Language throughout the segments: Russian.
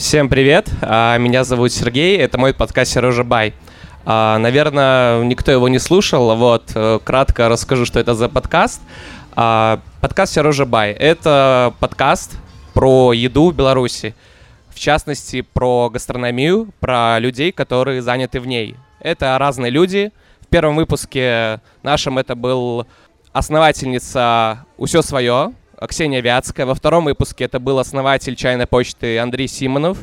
Всем привет, а, меня зовут Сергей, это мой подкаст «Сережа Бай». А, наверное, никто его не слушал, вот, э, кратко расскажу, что это за подкаст. А, подкаст «Сережа Бай» — это подкаст про еду в Беларуси, в частности, про гастрономию, про людей, которые заняты в ней. Это разные люди. В первом выпуске нашем это был основательница «Усё свое», Ксения Вятская. Во втором выпуске это был основатель чайной почты Андрей Симонов.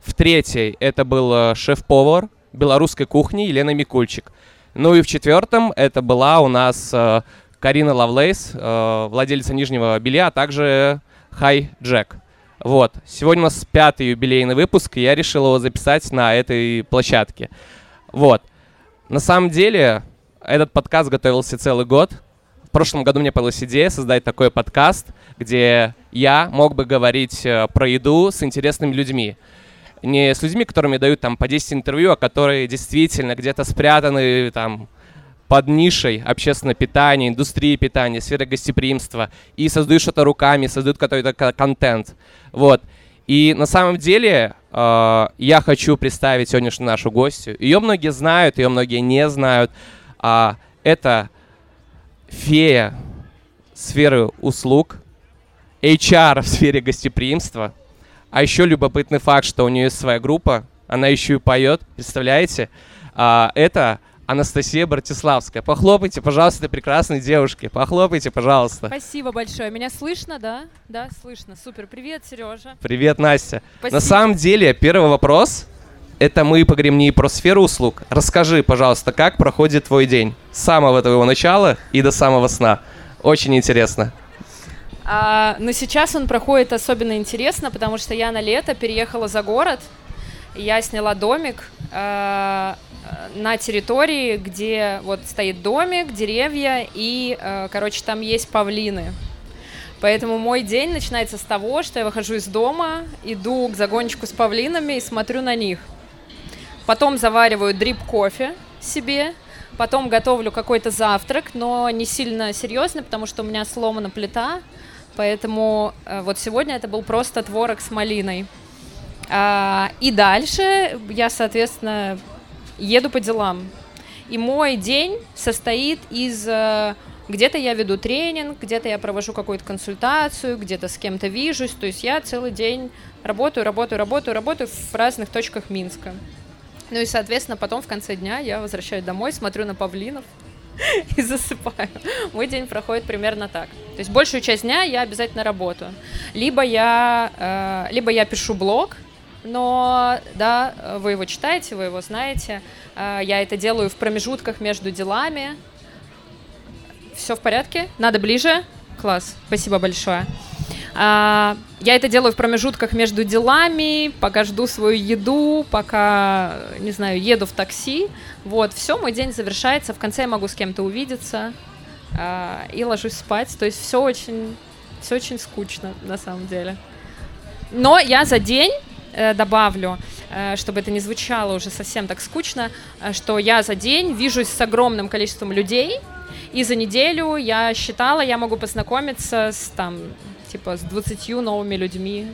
В третьей это был э, шеф-повар белорусской кухни Елена Микульчик. Ну и в четвертом это была у нас э, Карина Лавлейс, э, владелица нижнего белья, а также Хай Джек. Вот. Сегодня у нас пятый юбилейный выпуск, и я решил его записать на этой площадке. Вот. На самом деле, этот подкаст готовился целый год прошлом году мне появилась идея создать такой подкаст, где я мог бы говорить э, про еду с интересными людьми. Не с людьми, которыми дают там по 10 интервью, а которые действительно где-то спрятаны там под нишей общественное питание, индустрии питания, сферы гостеприимства, и создают что-то руками, создают какой-то контент. Вот. И на самом деле э, я хочу представить сегодняшнюю нашу гостью. Ее многие знают, ее многие не знают. А, это фея сферы услуг, HR в сфере гостеприимства. А еще любопытный факт, что у нее есть своя группа, она еще и поет, представляете? А, это Анастасия Братиславская. Похлопайте, пожалуйста, прекрасной девушке. Похлопайте, пожалуйста. Спасибо большое. Меня слышно, да? Да, слышно. Супер. Привет, Сережа. Привет, Настя. Спасибо. На самом деле, первый вопрос это мы поговорим не про сферу услуг. Расскажи, пожалуйста, как проходит твой день с самого твоего начала и до самого сна. Очень интересно. А, но сейчас он проходит особенно интересно, потому что я на лето переехала за город. Я сняла домик э, на территории, где вот стоит домик, деревья и, э, короче, там есть павлины. Поэтому мой день начинается с того, что я выхожу из дома, иду к загончику с павлинами и смотрю на них. Потом завариваю дрип-кофе себе, потом готовлю какой-то завтрак, но не сильно серьезно, потому что у меня сломана плита, поэтому э, вот сегодня это был просто творог с малиной. А, и дальше я, соответственно, еду по делам. И мой день состоит из э, где-то я веду тренинг, где-то я провожу какую-то консультацию, где-то с кем-то вижусь. То есть я целый день работаю, работаю, работаю, работаю в разных точках Минска. Ну и, соответственно, потом в конце дня я возвращаюсь домой, смотрю на павлинов и засыпаю. Мой день проходит примерно так. То есть большую часть дня я обязательно работаю. Либо я, э, либо я пишу блог, но да, вы его читаете, вы его знаете. Э, я это делаю в промежутках между делами. Все в порядке? Надо ближе? Класс, спасибо большое. А, я это делаю в промежутках между делами, пока жду свою еду, пока, не знаю, еду в такси. Вот, все, мой день завершается, в конце я могу с кем-то увидеться а, и ложусь спать. То есть все очень, все очень скучно на самом деле. Но я за день э, добавлю, э, чтобы это не звучало уже совсем так скучно, э, что я за день вижусь с огромным количеством людей, и за неделю я считала, я могу познакомиться с там типа с 20 новыми людьми,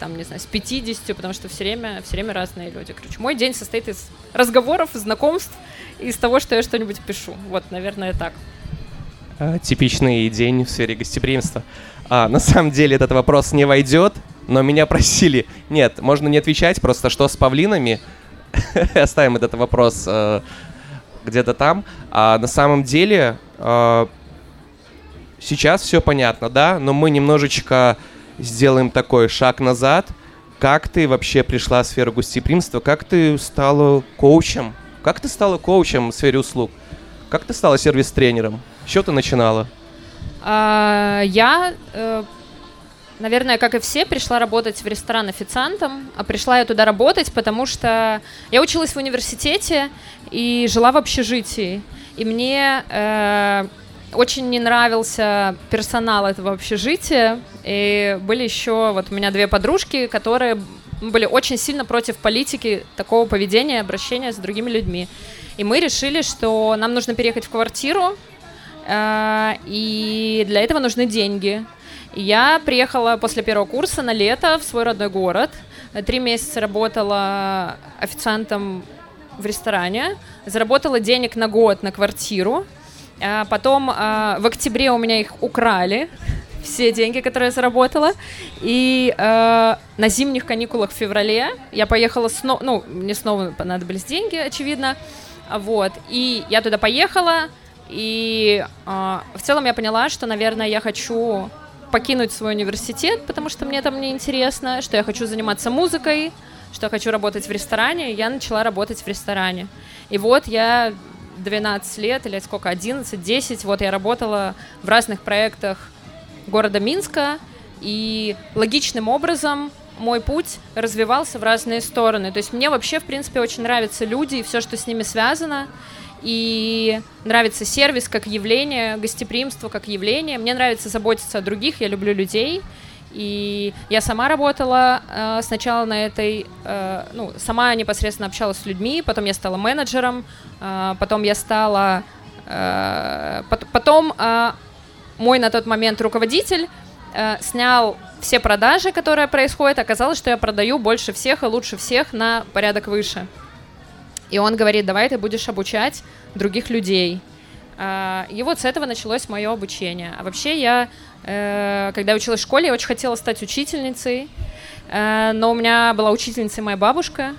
там, не знаю, с 50, потому что все время, все время разные люди. Короче, мой день состоит из разговоров, знакомств из того, что я что-нибудь пишу. Вот, наверное, так. А, типичный день в сфере гостеприимства. А, на самом деле этот вопрос не войдет, но меня просили... Нет, можно не отвечать, просто что с павлинами? Оставим этот вопрос э, где-то там. А на самом деле... Э, Сейчас все понятно, да, но мы немножечко сделаем такой шаг назад. Как ты вообще пришла в сферу гостеприимства? Как ты стала коучем? Как ты стала коучем в сфере услуг? Как ты стала сервис-тренером? С чего ты начинала? А, я, э, наверное, как и все, пришла работать в ресторан официантом. А пришла я туда работать, потому что я училась в университете и жила в общежитии. И мне э, очень не нравился персонал этого общежития. И были еще вот у меня две подружки, которые были очень сильно против политики такого поведения, обращения с другими людьми. И мы решили, что нам нужно переехать в квартиру, э, и для этого нужны деньги. Я приехала после первого курса на лето в свой родной город. Три месяца работала официантом в ресторане, заработала денег на год на квартиру. А потом а, в октябре у меня их украли, все деньги, которые я заработала. И э, на зимних каникулах в феврале я поехала снова, ну, мне снова понадобились деньги, очевидно. Вот. И я туда поехала, и в целом я поняла, что, наверное, я хочу покинуть свой университет, потому что мне там неинтересно, что я хочу заниматься музыкой, что я хочу работать в ресторане. Я начала работать в ресторане. И вот я 12 лет, или сколько, 11, 10, вот я работала в разных проектах города Минска, и логичным образом мой путь развивался в разные стороны. То есть мне вообще, в принципе, очень нравятся люди и все, что с ними связано. И нравится сервис как явление, гостеприимство как явление. Мне нравится заботиться о других, я люблю людей. И я сама работала э, сначала на этой, э, ну, сама непосредственно общалась с людьми, потом я стала менеджером, э, потом я стала, э, потом э, мой на тот момент руководитель э, снял все продажи, которые происходят, оказалось, что я продаю больше всех и лучше всех на порядок выше. И он говорит, давай ты будешь обучать других людей. Э, и вот с этого началось мое обучение. А вообще я, э, когда училась в школе, я очень хотела стать учительницей, э, но у меня была учительница моя бабушка,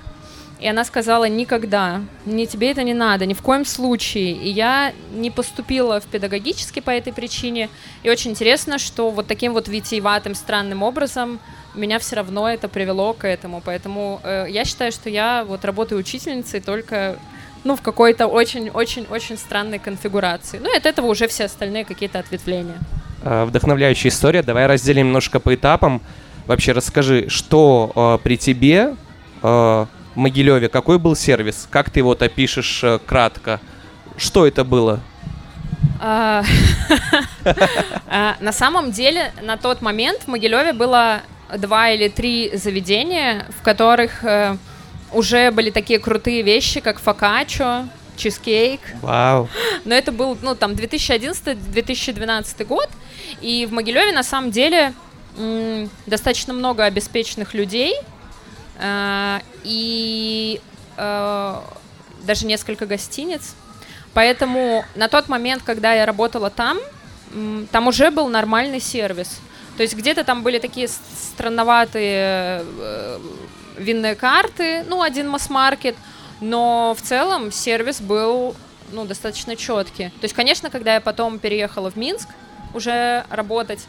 и она сказала, никогда, мне тебе это не надо, ни в коем случае. И я не поступила в педагогический по этой причине. И очень интересно, что вот таким вот витиеватым, странным образом меня все равно это привело к этому. Поэтому э, я считаю, что я вот работаю учительницей только ну, в какой-то очень-очень-очень странной конфигурации. Ну, и от этого уже все остальные какие-то ответвления. А, вдохновляющая история. Давай разделим немножко по этапам. Вообще расскажи, что э, при тебе э, в Могилеве, какой был сервис? Как ты его опишешь э, кратко? Что это было? А, а, на самом деле, на тот момент в Могилеве было два или три заведения, в которых э, уже были такие крутые вещи, как фокаччо, чизкейк. Вау. Но это был, ну, там, 2011-2012 год, и в Могилеве, на самом деле, достаточно много обеспеченных людей, Э, и э, даже несколько гостиниц. Поэтому на тот момент, когда я работала там, там уже был нормальный сервис. То есть где-то там были такие странноватые э, винные карты, ну, один масс-маркет, но в целом сервис был ну, достаточно четкий. То есть, конечно, когда я потом переехала в Минск уже работать,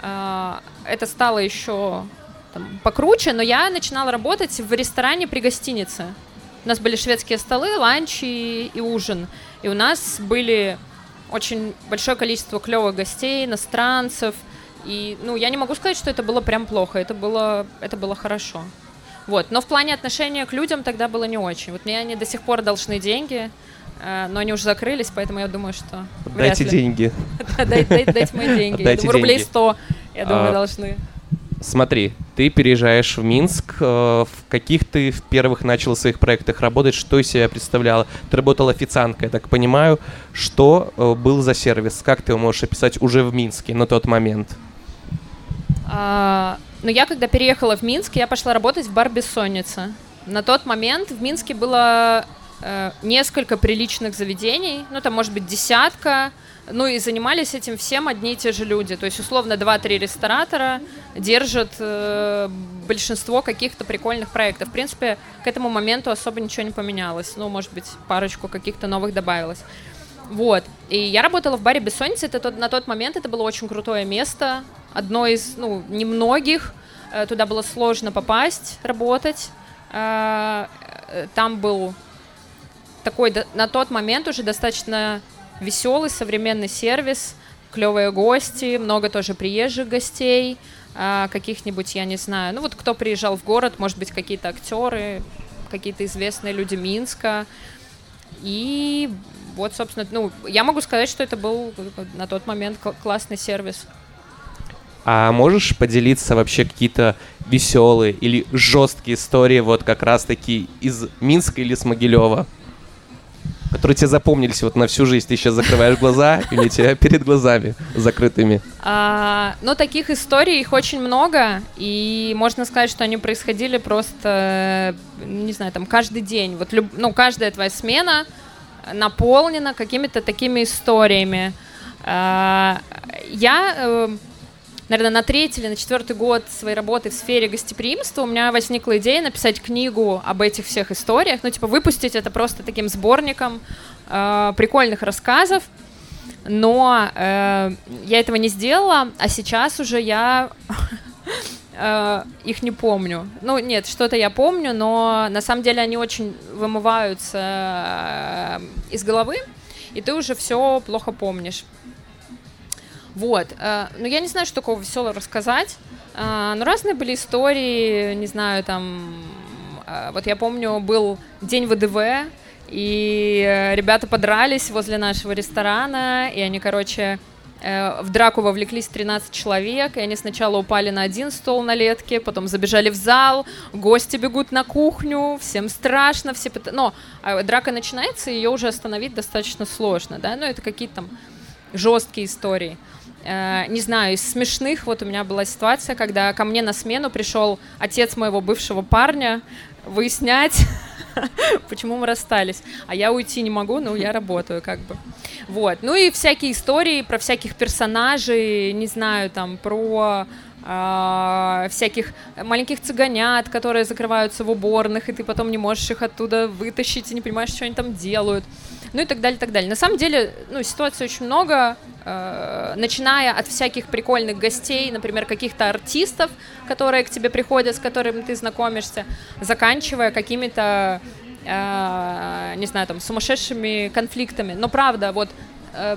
это стало еще там, покруче, но я начинала работать в ресторане при гостинице. У нас были шведские столы, ланч и, и ужин. И у нас были очень большое количество клевых гостей, иностранцев. И, ну, я не могу сказать, что это было прям плохо, это было, это было хорошо. Вот, но в плане отношения к людям тогда было не очень. Вот мне они до сих пор должны деньги, э, но они уже закрылись, поэтому я думаю, что Дайте деньги. Дайте мои деньги. Я думаю, рублей 100, я думаю, а, должны. Смотри, ты переезжаешь в Минск. Э, в каких ты в первых начал в своих проектах работать? Что из себя представляла? Ты работала официанткой, я так понимаю. Что э, был за сервис? Как ты его можешь описать уже в Минске на тот момент? Ну, я когда переехала в Минск, я пошла работать в бар «Бессонница». На тот момент в Минске было э, несколько приличных заведений, ну, там, может быть, десятка, ну и занимались этим всем одни и те же люди. То есть, условно, 2-3 ресторатора держат э, большинство каких-то прикольных проектов. В принципе, к этому моменту особо ничего не поменялось. Ну, может быть, парочку каких-то новых добавилось. Вот. И я работала в баре Бессонница. Это тот, на тот момент это было очень крутое место. Одно из, ну, немногих. Э, туда было сложно попасть, работать. Э, э там был такой на тот момент уже достаточно веселый современный сервис, клевые гости, много тоже приезжих гостей, каких-нибудь, я не знаю, ну вот кто приезжал в город, может быть, какие-то актеры, какие-то известные люди Минска. И вот, собственно, ну, я могу сказать, что это был на тот момент классный сервис. А можешь поделиться вообще какие-то веселые или жесткие истории вот как раз-таки из Минска или с Могилева? которые тебе запомнились вот на всю жизнь. Ты сейчас закрываешь глаза, и у тебя перед глазами закрытыми. А, ну, таких историй их очень много, и можно сказать, что они происходили просто, не знаю, там каждый день. Вот, люб, ну, каждая твоя смена наполнена какими-то такими историями. А, я э, наверное, на третий или на четвертый год своей работы в сфере гостеприимства у меня возникла идея написать книгу об этих всех историях, ну, типа, выпустить это просто таким сборником э, прикольных рассказов, но э, я этого не сделала, а сейчас уже я э, их не помню. Ну, нет, что-то я помню, но на самом деле они очень вымываются э, из головы, и ты уже все плохо помнишь. Вот. Э, ну, я не знаю, что такого веселого рассказать. Э, но разные были истории, не знаю, там... Э, вот я помню, был день ВДВ, и ребята подрались возле нашего ресторана, и они, короче, в драку вовлеклись 13 человек, и они сначала упали на один стол на летке, потом забежали в зал, гости бегут на кухню, всем страшно, все... Но драка начинается, и ее уже остановить достаточно сложно, да, ну это какие-то там жесткие истории. Э, не знаю, из смешных вот у меня была ситуация, когда ко мне на смену пришел отец моего бывшего парня выяснять, почему мы расстались. А я уйти не могу, ну, я работаю как бы. Вот. Ну и всякие истории про всяких персонажей, не знаю, там, про э, всяких маленьких цыганят, которые закрываются в уборных, и ты потом не можешь их оттуда вытащить и не понимаешь, что они там делают ну и так далее, так далее. На самом деле, ну, ситуаций очень много, э, начиная от всяких прикольных гостей, например, каких-то артистов, которые к тебе приходят, с которыми ты знакомишься, заканчивая какими-то, э, не знаю, там, сумасшедшими конфликтами. Но правда, вот э,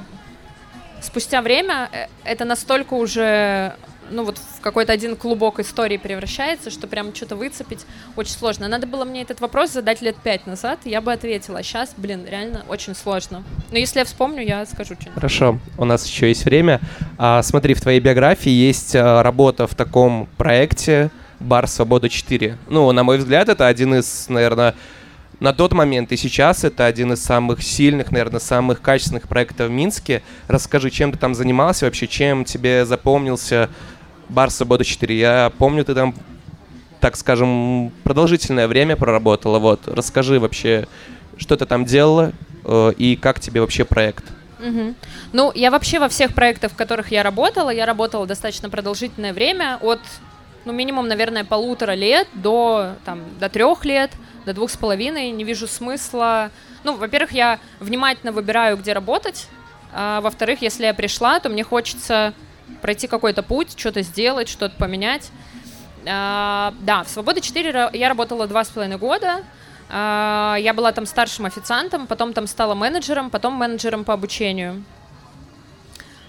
спустя время э, это настолько уже ну вот в какой-то один клубок истории превращается, что прям что-то выцепить очень сложно. Надо было мне этот вопрос задать лет пять назад, я бы ответила. А сейчас, блин, реально очень сложно. Но если я вспомню, я скажу что-нибудь. Хорошо, у нас еще есть время. А, смотри, в твоей биографии есть а, работа в таком проекте «Бар Свобода 4». Ну, на мой взгляд, это один из, наверное, на тот момент и сейчас это один из самых сильных, наверное, самых качественных проектов в Минске. Расскажи, чем ты там занимался вообще, чем тебе запомнился бар «Свобода 4». Я помню, ты там, так скажем, продолжительное время проработала. Вот, расскажи вообще, что ты там делала э, и как тебе вообще проект? Угу. Ну, я вообще во всех проектах, в которых я работала, я работала достаточно продолжительное время, от, ну, минимум, наверное, полутора лет до, там, до трех лет, до двух с половиной. Не вижу смысла. Ну, во-первых, я внимательно выбираю, где работать. А, во-вторых, если я пришла, то мне хочется пройти какой-то путь, что-то сделать, что-то поменять. А, да, в «Свобода 4» я работала два с половиной года. А, я была там старшим официантом, потом там стала менеджером, потом менеджером по обучению.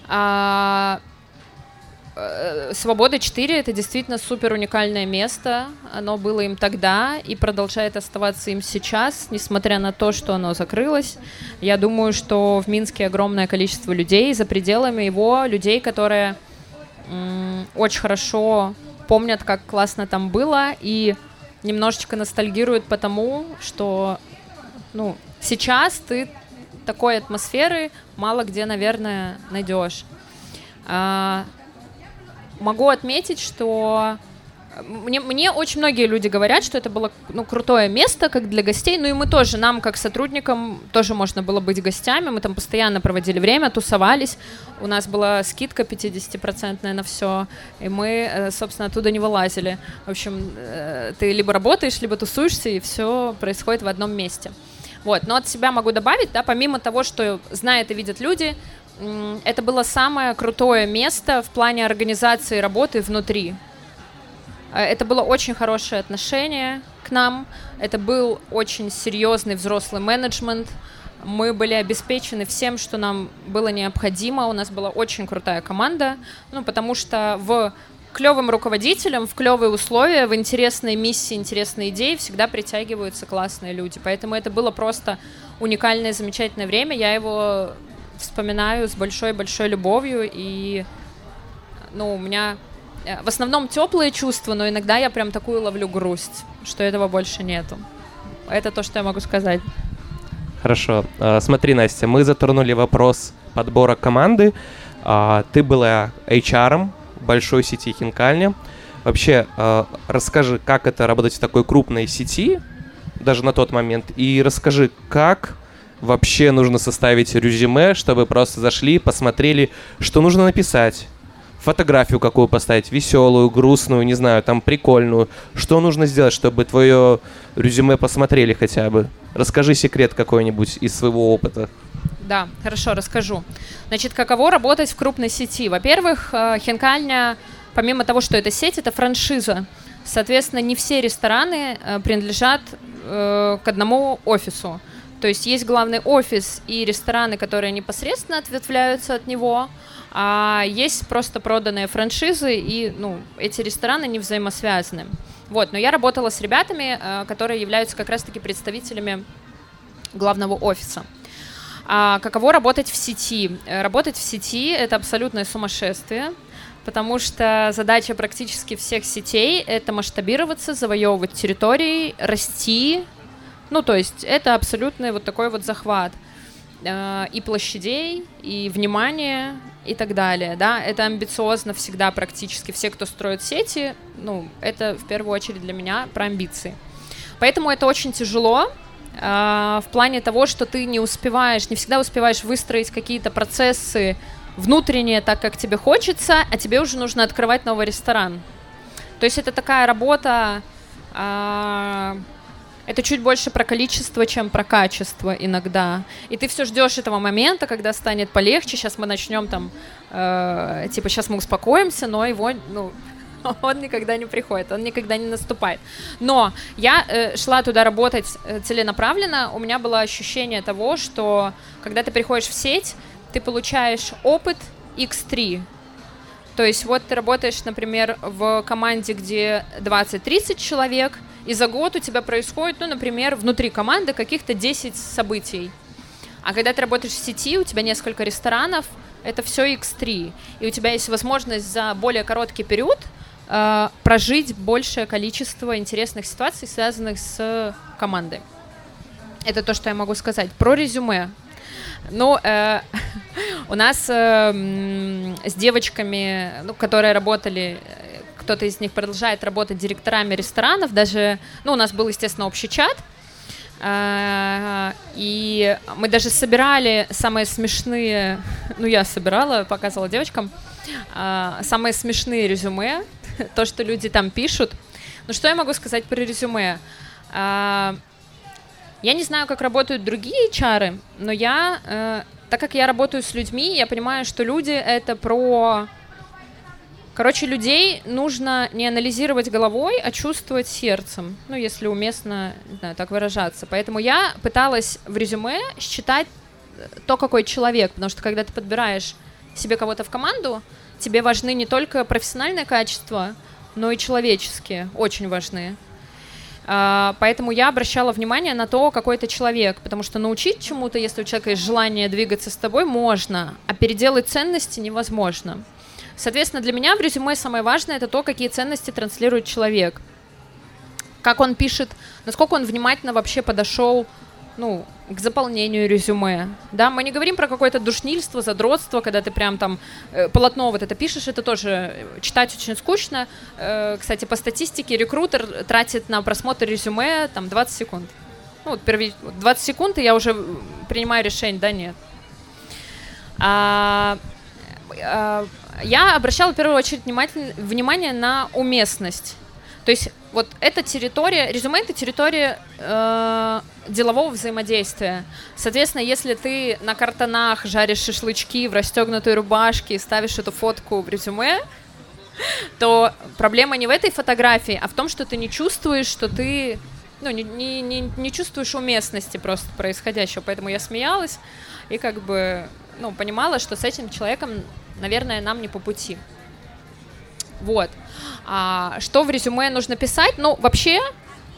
А, Свобода 4 это действительно супер уникальное место. Оно было им тогда и продолжает оставаться им сейчас, несмотря на то, что оно закрылось. Я думаю, что в Минске огромное количество людей, за пределами его людей, которые очень хорошо помнят, как классно там было, и немножечко ностальгируют по тому, что ну, сейчас ты такой атмосферы мало где, наверное, найдешь. Могу отметить, что мне, мне очень многие люди говорят, что это было ну, крутое место, как для гостей. Ну и мы тоже, нам, как сотрудникам, тоже можно было быть гостями. Мы там постоянно проводили время, тусовались. У нас была скидка 50% на все. И мы, э, собственно, оттуда не вылазили. В общем, э, ты либо работаешь, либо тусуешься, и все происходит в одном месте. Вот. Но от себя могу добавить, да, помимо того, что знают и видят люди, это было самое крутое место в плане организации работы внутри. Э, это было очень хорошее отношение к нам, это был очень серьезный взрослый менеджмент, мы были обеспечены всем, что нам было необходимо, у нас была очень крутая команда, ну, потому что в клевым руководителям, в клевые условия, в интересные миссии, интересные идеи всегда притягиваются классные люди. Поэтому это было просто уникальное, замечательное время. Я его вспоминаю с большой-большой любовью, и ну, у меня э, в основном теплые чувства, но иногда я прям такую ловлю грусть, что этого больше нету. Это то, что я могу сказать. Хорошо. А, смотри, Настя, мы затронули вопрос подбора команды. А, ты была HR большой сети Хинкальня. Вообще, а, расскажи, как это работать в такой крупной сети, даже на тот момент, и расскажи, как вообще нужно составить резюме, чтобы просто зашли, посмотрели, что нужно написать, фотографию какую поставить, веселую, грустную, не знаю, там прикольную. Что нужно сделать, чтобы твое резюме посмотрели хотя бы? Расскажи секрет какой-нибудь из своего опыта. Да, хорошо, расскажу. Значит, каково работать в крупной сети? Во-первых, э, Хинкальня, помимо того, что это сеть, это франшиза. Соответственно, не все рестораны э, принадлежат э, к одному офису. То есть есть главный офис и рестораны, которые непосредственно ответвляются от него, а есть просто проданные франшизы, и ну, эти рестораны не взаимосвязаны. Вот, но я работала с ребятами, э, которые являются как раз-таки представителями главного офиса. А каково работать в сети? Э, работать в сети — это абсолютное сумасшествие, потому что задача практически всех сетей — это масштабироваться, завоевывать территории, расти. Ну, то есть это абсолютный вот такой вот захват э, и площадей, и внимания, и так далее, да, это амбициозно всегда практически. Все, кто строит сети, ну, это в первую очередь для меня про амбиции. Поэтому это очень тяжело, э, в плане того, что ты не успеваешь, не всегда успеваешь выстроить какие-то процессы внутренние так, как тебе хочется, а тебе уже нужно открывать новый ресторан. То есть это такая работа, э, это чуть больше про количество, чем про качество иногда. И ты все ждешь этого момента, когда станет полегче. Сейчас мы начнем там, э, типа, сейчас мы успокоимся, но его, ну, он никогда не приходит, он никогда не наступает. Но я э, шла туда работать э, целенаправленно, у меня было ощущение того, что когда ты приходишь в сеть, ты получаешь опыт X3. То есть вот ты работаешь, например, в команде, где 20-30 человек – и за год у тебя происходит, ну, например, внутри команды каких-то 10 событий. А когда ты работаешь в сети, у тебя несколько ресторанов, это все X3. И у тебя есть возможность за более короткий период э, прожить большее количество интересных ситуаций, связанных с командой. Это то, что я могу сказать. Про резюме. Ну, э, у нас э, с девочками, ну, которые работали кто-то из них продолжает работать директорами ресторанов, даже, ну, у нас был, естественно, общий чат, а, и мы даже собирали самые смешные, ну, я собирала, показывала девочкам, а, самые смешные резюме, то, что люди там пишут. Ну, что я могу сказать про резюме? А, я не знаю, как работают другие чары, но я, э, так как я работаю с людьми, я понимаю, что люди — это про Короче, людей нужно не анализировать головой, а чувствовать сердцем, ну, если уместно, не так выражаться. Поэтому я пыталась в резюме считать э, то, какой человек, потому что когда ты подбираешь себе кого-то в команду, тебе важны не только профессиональные качества, но и человеческие, очень важны. Uh, поэтому я обращала внимание на то, какой это человек, потому что научить чему-то, если у человека есть желание двигаться с тобой, можно, а переделать ценности невозможно. Соответственно, для меня в резюме самое важное это то, какие ценности транслирует человек. Как он пишет, насколько он внимательно вообще подошел ну, к заполнению резюме. Да, мы не говорим про какое-то душнильство, задротство, когда ты прям там э, полотно вот это пишешь, это тоже э, читать очень скучно. Э, кстати, по статистике рекрутер тратит на просмотр резюме там 20 секунд. Ну, вот первые 20 секунд, и я уже принимаю решение, да, нет. А, а, я обращала в первую очередь внимание на уместность. То есть вот эта территория, резюме это территория э, делового взаимодействия. Соответственно, если ты на картонах жаришь шашлычки в расстегнутой рубашке и ставишь эту фотку в резюме, то проблема не в этой фотографии, а в том, что ты не чувствуешь, что ты ну, не, не, не, чувствуешь уместности просто происходящего. Поэтому я смеялась и как бы ну, понимала, что с этим человеком наверное, нам не по пути. Вот. А, что в резюме нужно писать? Ну, вообще,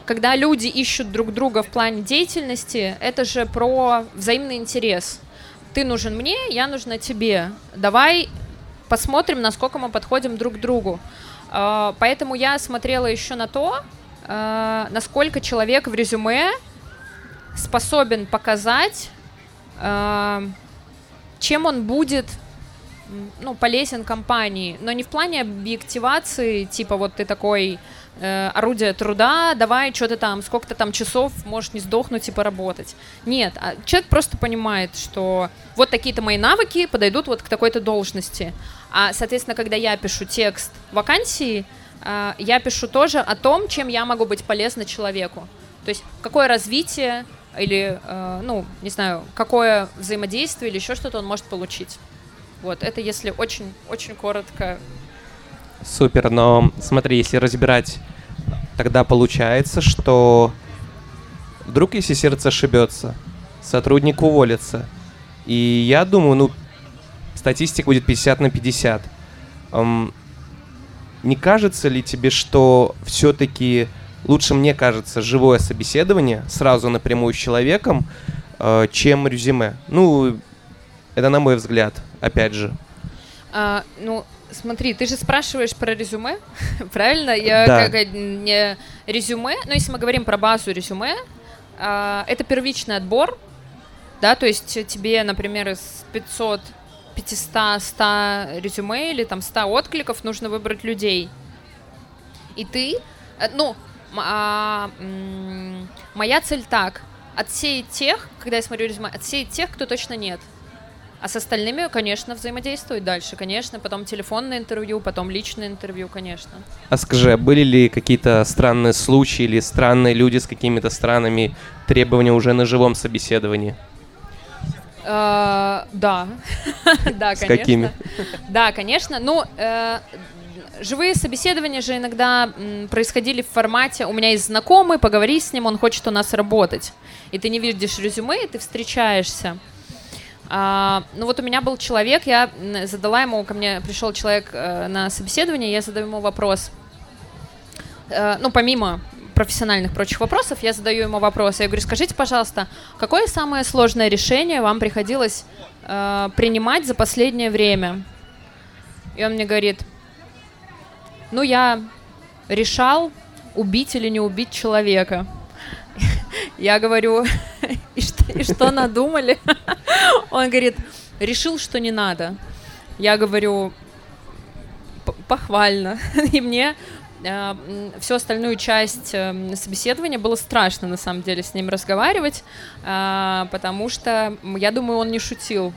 когда люди ищут друг друга в плане деятельности, это же про взаимный интерес. Ты нужен мне, я нужна тебе. Давай посмотрим, насколько мы подходим друг к другу. А, поэтому я смотрела еще на то, а, насколько человек в резюме способен показать, э, чем он будет ну, полезен компании, но не в плане объективации, типа вот ты такой э, орудие труда, давай что-то там, сколько-то там часов можешь не сдохнуть и поработать. Нет, а человек просто понимает, что вот такие-то мои навыки подойдут вот к такой-то должности. А, соответственно, когда я пишу текст вакансии, э, я пишу тоже о том, чем я могу быть полезна человеку. То есть какое развитие или, э, ну, не знаю, какое взаимодействие или еще что-то он может получить. Вот, это если очень-очень коротко. Супер, но смотри, если разбирать, тогда получается, что вдруг, если сердце ошибется, сотрудник уволится, и я думаю, ну, статистика будет 50 на 50. Эм, не кажется ли тебе, что все-таки лучше, мне кажется, живое собеседование сразу напрямую с человеком, э, чем резюме? Ну, это на мой взгляд, опять же. А, ну, смотри, ты же спрашиваешь про резюме, правильно? Я да. как не резюме, но если мы говорим про базу резюме, а, это первичный отбор, да, то есть тебе, например, из 500 500, 100 резюме или там 100 откликов нужно выбрать людей. И ты, э, ну, а, моя цель так, отсеять тех, когда я смотрю резюме, отсеять тех, кто точно нет. А с остальными, конечно, взаимодействовать дальше, конечно, потом телефонное интервью, потом личное интервью, конечно. А скажи, а были ли какие-то странные случаи или странные люди с какими-то странными требованиями уже на живом собеседовании? Uh, да, да, конечно. С какими? Да, конечно. Ну, э, живые собеседования же иногда происходили в формате «у меня есть знакомый, поговори с ним, он хочет у нас работать». И ты не видишь резюме, и ты встречаешься. А, ну вот у меня был человек, я задала ему, ко мне пришел человек э, на собеседование, я задаю ему вопрос. Э, ну, помимо профессиональных прочих вопросов, я задаю ему вопрос. Я говорю, скажите, пожалуйста, какое самое сложное решение вам приходилось э, принимать за последнее время? И он мне говорит, ну, я решал, убить или не убить человека. Я говорю, и что, и что надумали? Он говорит, решил, что не надо. Я говорю, похвально. И мне э, всю остальную часть э, собеседования было страшно, на самом деле, с ним разговаривать, э, потому что, я думаю, он не шутил.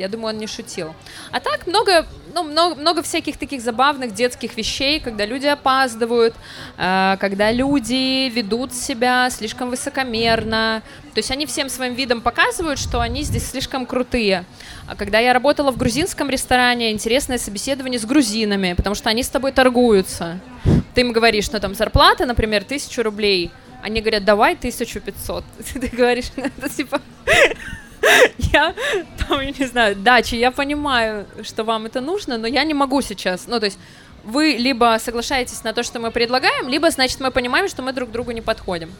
Я думаю, он не шутил. А так много, ну, много, много всяких таких забавных детских вещей, когда люди опаздывают, э, когда люди ведут себя слишком высокомерно. То есть они всем своим видом показывают, что они здесь слишком крутые. А когда я работала в грузинском ресторане, интересное собеседование с грузинами, потому что они с тобой торгуются. Ты им говоришь, что там зарплата, например, тысячу рублей. Они говорят, давай 1500. Ты говоришь, ну, это типа я, там, я не знаю, дачи, я понимаю, что вам это нужно, но я не могу сейчас. Ну, то есть вы либо соглашаетесь на то, что мы предлагаем, либо, значит, мы понимаем, что мы друг другу не подходим.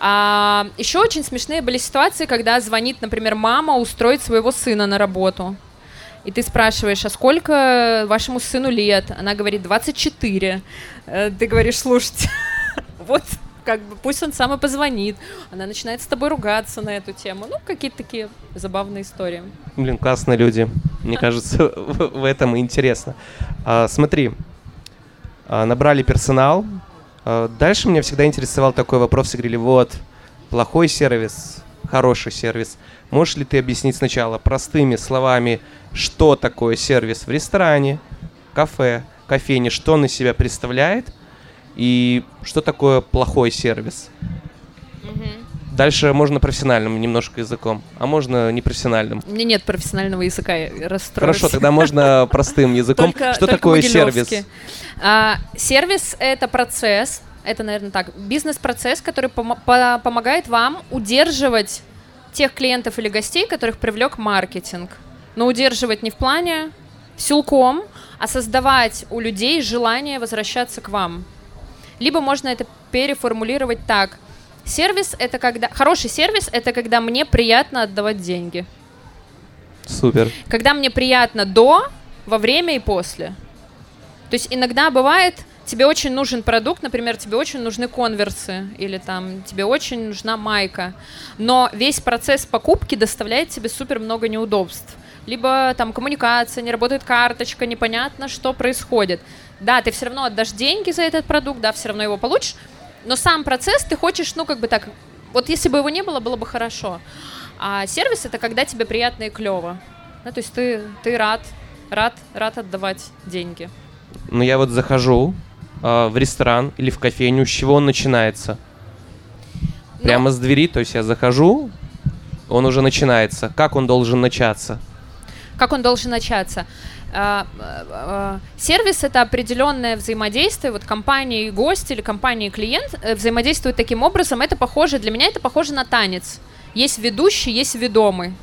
А, еще очень смешные были ситуации, когда звонит, например, мама устроить своего сына на работу. И ты спрашиваешь, а сколько вашему сыну лет? Она говорит, 24. Э, ты говоришь, слушайте, вот как бы пусть он сам и позвонит. Она начинает с тобой ругаться на эту тему. Ну, какие-то такие забавные истории. Блин, классные люди. Мне кажется, в этом интересно. А, смотри, а, набрали персонал. А, дальше меня всегда интересовал такой вопрос. Говорили, вот, плохой сервис, хороший сервис. Можешь ли ты объяснить сначала простыми словами, что такое сервис в ресторане, кафе, кофейне, что он из себя представляет – и что такое плохой сервис. Дальше можно профессиональным немножко языком, а можно непрофессиональным. У меня нет профессионального языка, я расстроюсь. Хорошо, тогда можно простым языком. Только, что только такое сервис? А, сервис — это процесс, это, наверное, так, бизнес-процесс, который пом- по- помогает вам удерживать тех клиентов или гостей, которых привлек маркетинг. Но удерживать не в плане силком, а создавать у людей желание возвращаться к вам. Либо можно это переформулировать так. Сервис это когда... Хороший сервис это когда мне приятно отдавать деньги. Супер. Когда мне приятно до, во время и после. То есть иногда бывает, тебе очень нужен продукт, например, тебе очень нужны конверсы или там тебе очень нужна майка, но весь процесс покупки доставляет тебе супер много неудобств. Либо там коммуникация, не работает карточка, непонятно, что происходит. Да, ты все равно отдашь деньги за этот продукт, да, все равно его получишь, но сам процесс ты хочешь, ну, как бы так, вот если бы его не было, было бы хорошо. А сервис это когда тебе приятно и клево. Ну, то есть ты, ты рад, рад, рад отдавать деньги. Ну, я вот захожу э, в ресторан или в кофейню, с чего он начинается? Ну, Прямо с двери, то есть я захожу, он уже начинается. Как он должен начаться? Как он должен начаться? А, а, сервис это определенное взаимодействие, вот компания и гость или компания и клиент э, взаимодействуют таким образом, это похоже, для меня это похоже на танец. Есть ведущий, есть ведомый.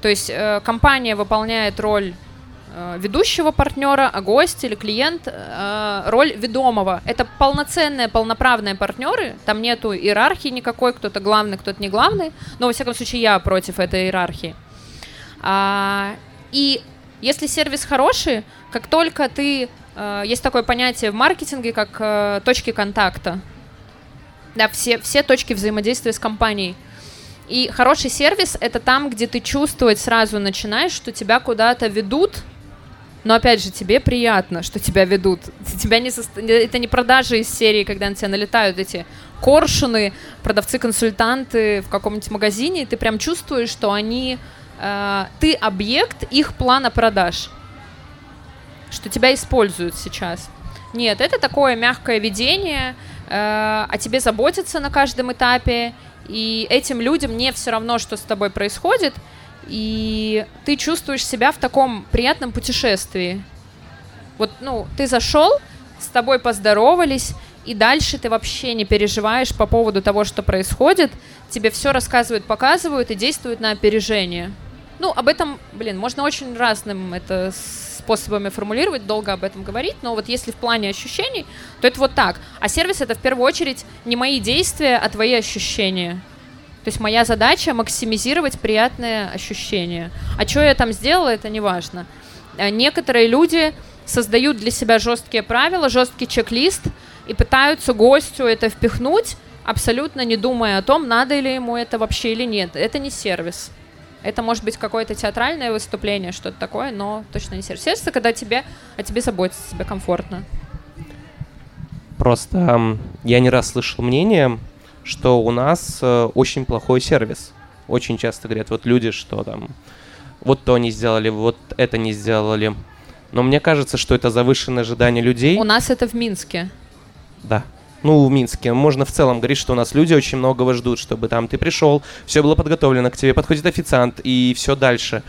То есть э, компания выполняет роль э, ведущего партнера, а гость или клиент э, роль ведомого. Это полноценные, полноправные партнеры, там нету иерархии никакой, кто-то главный, кто-то не главный, но во всяком случае я против этой иерархии. А, и если сервис хороший, как только ты... Э, есть такое понятие в маркетинге, как э, точки контакта. Да, все, все точки взаимодействия с компанией. И хороший сервис — это там, где ты чувствовать сразу начинаешь, что тебя куда-то ведут, но опять же, тебе приятно, что тебя ведут. Тебя не со... Это не продажи из серии, когда на тебя налетают эти коршуны, продавцы-консультанты в каком-нибудь магазине, и ты прям чувствуешь, что они э, ты объект их плана продаж, что тебя используют сейчас. Нет, это такое мягкое ведение, э, о тебе заботятся на каждом этапе, и этим людям не все равно, что с тобой происходит, и ты чувствуешь себя в таком приятном путешествии. Вот, ну, ты зашел, с тобой поздоровались, и дальше ты вообще не переживаешь по поводу того, что происходит, тебе все рассказывают, показывают и действуют на опережение. Ну, об этом, блин, можно очень разным это способами формулировать, долго об этом говорить, но вот если в плане ощущений, то это вот так. А сервис это в первую очередь не мои действия, а твои ощущения. То есть моя задача максимизировать приятные ощущения. А что я там сделала, это не важно. А некоторые люди создают для себя жесткие правила, жесткий чек-лист и пытаются гостю это впихнуть, абсолютно не думая о том, надо ли ему это вообще или нет. Это не сервис. Это может быть какое-то театральное выступление, что-то такое, но точно не сердце. Сердце, когда тебе о тебе заботится, тебе комфортно. Просто эм, я не раз слышал мнение, что у нас э, очень плохой сервис. Очень часто говорят, вот люди, что там, вот то не сделали, вот это не сделали. Но мне кажется, что это завышенное ожидание людей. У нас это в Минске. Да ну, в Минске, можно в целом говорить, что у нас люди очень многого ждут, чтобы там ты пришел, все было подготовлено, к тебе подходит официант и все дальше.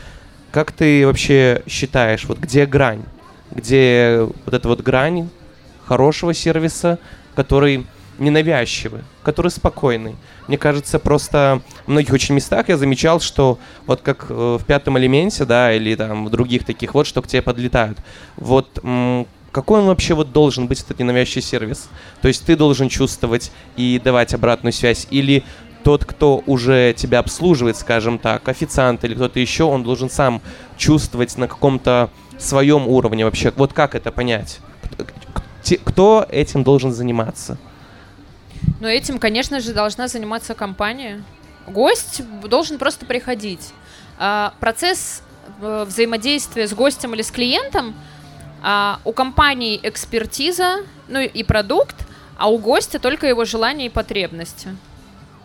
Как ты вообще считаешь, вот где грань? Где вот эта вот грань хорошего сервиса, который ненавязчивый, который спокойный. Мне кажется, просто в многих очень местах я замечал, что вот как э, в пятом элементе, да, или там в других таких вот, что к тебе подлетают. Вот какой он вообще вот должен быть, этот ненавязчивый сервис? То есть ты должен чувствовать и давать обратную связь, или тот, кто уже тебя обслуживает, скажем так, официант или кто-то еще, он должен сам чувствовать на каком-то своем уровне вообще. Вот как это понять? Кто этим должен заниматься? Ну, этим, конечно же, должна заниматься компания. Гость должен просто приходить. А, процесс э, взаимодействия с гостем или с клиентом – а, у компании экспертиза, ну и продукт, а у гостя только его желания и потребности.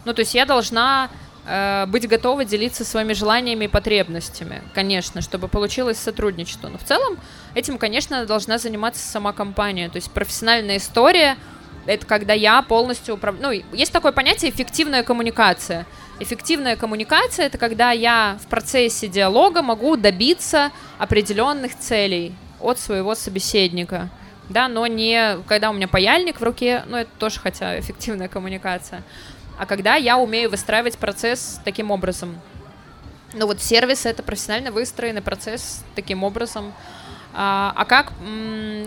Ну, то есть я должна э, быть готова делиться своими желаниями и потребностями, конечно, чтобы получилось сотрудничество. Но в целом этим, конечно, должна заниматься сама компания. То есть профессиональная история — это когда я полностью управляю... Ну, есть такое понятие «эффективная коммуникация». Эффективная коммуникация — это когда я в процессе диалога могу добиться определенных целей, от своего собеседника. Да, но не когда у меня паяльник в руке, ну это тоже хотя эффективная коммуникация, а когда я умею выстраивать процесс таким образом. Ну вот сервис это профессионально выстроенный процесс таким образом. А, а как,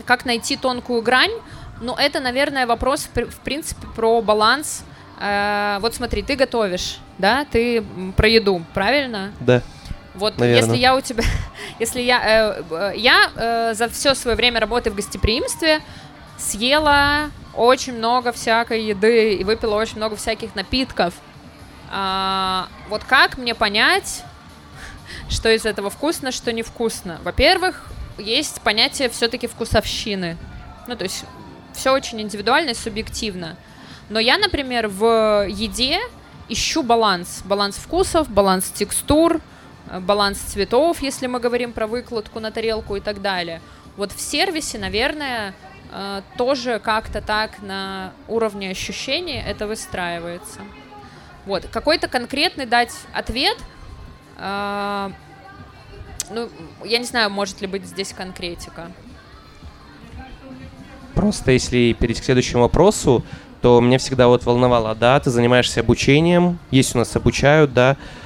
как найти тонкую грань? Ну это, наверное, вопрос в принципе про баланс. А, вот смотри, ты готовишь, да, ты про еду, правильно? Да. Вот Наверное. если я у тебя, если я, э, э, я э, за все свое время работы в гостеприимстве съела очень много всякой еды и выпила очень много всяких напитков. А, вот как мне понять, что из этого вкусно, что невкусно? Во-первых, есть понятие все-таки вкусовщины. Ну, то есть все очень индивидуально и субъективно. Но я, например, в еде ищу баланс. Баланс вкусов, баланс текстур, баланс цветов, если мы говорим про выкладку на тарелку и так далее. Вот в сервисе, наверное, э, тоже как-то так на уровне ощущений это выстраивается. Вот, какой-то конкретный дать ответ, э, ну, я не знаю, может ли быть здесь конкретика. Просто если перейти к следующему вопросу, то меня всегда вот волновало, да, ты занимаешься обучением, есть у нас обучают, да, э,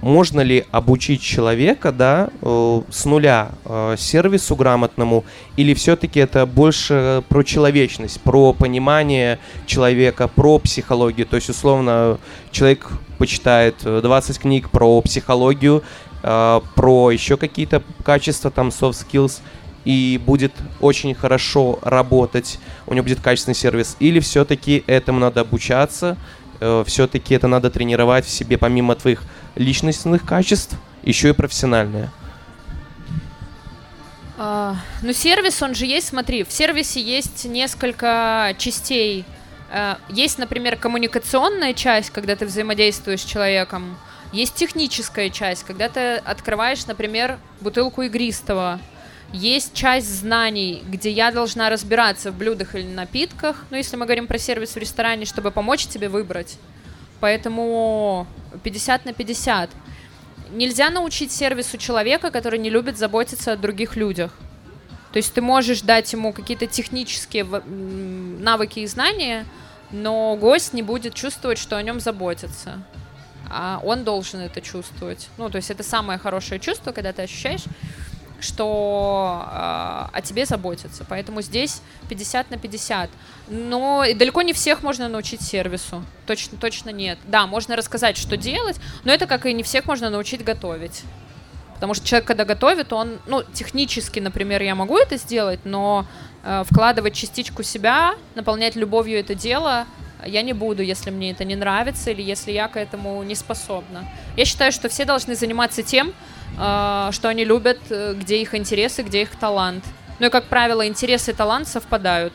можно ли обучить человека, да, э, с нуля э, сервису грамотному, или все-таки это больше про человечность, про понимание человека, про психологию, то есть, условно, человек почитает 20 книг про психологию, про еще какие-то качества, там, soft skills, и будет очень хорошо работать, у него будет качественный сервис, или все-таки этому надо обучаться, э, все-таки это надо тренировать в себе помимо твоих личностных качеств, еще и профессиональные. А, ну, сервис, он же есть, смотри, в сервисе есть несколько частей. А, есть, например, коммуникационная часть, когда ты взаимодействуешь с человеком. Есть техническая часть, когда ты открываешь, например, бутылку игристого, есть часть знаний, где я должна разбираться в блюдах или напитках, ну, если мы говорим про сервис в ресторане, чтобы помочь тебе выбрать. Поэтому 50 на 50. Нельзя научить сервису человека, который не любит заботиться о других людях. То есть ты можешь дать ему какие-то технические навыки и знания, но гость не будет чувствовать, что о нем заботятся. А он должен это чувствовать. Ну, то есть это самое хорошее чувство, когда ты ощущаешь, что э, о тебе заботятся. Поэтому здесь 50 на 50. Но далеко не всех можно научить сервису. Точно, точно нет. Да, можно рассказать, что делать, но это как и не всех можно научить готовить. Потому что человек, когда готовит, он, ну, технически, например, я могу это сделать, но э, вкладывать частичку себя, наполнять любовью это дело, я не буду, если мне это не нравится или если я к этому не способна. Я считаю, что все должны заниматься тем, что они любят, э, где их интересы, где их талант. Ну и, как правило, интересы и талант совпадают.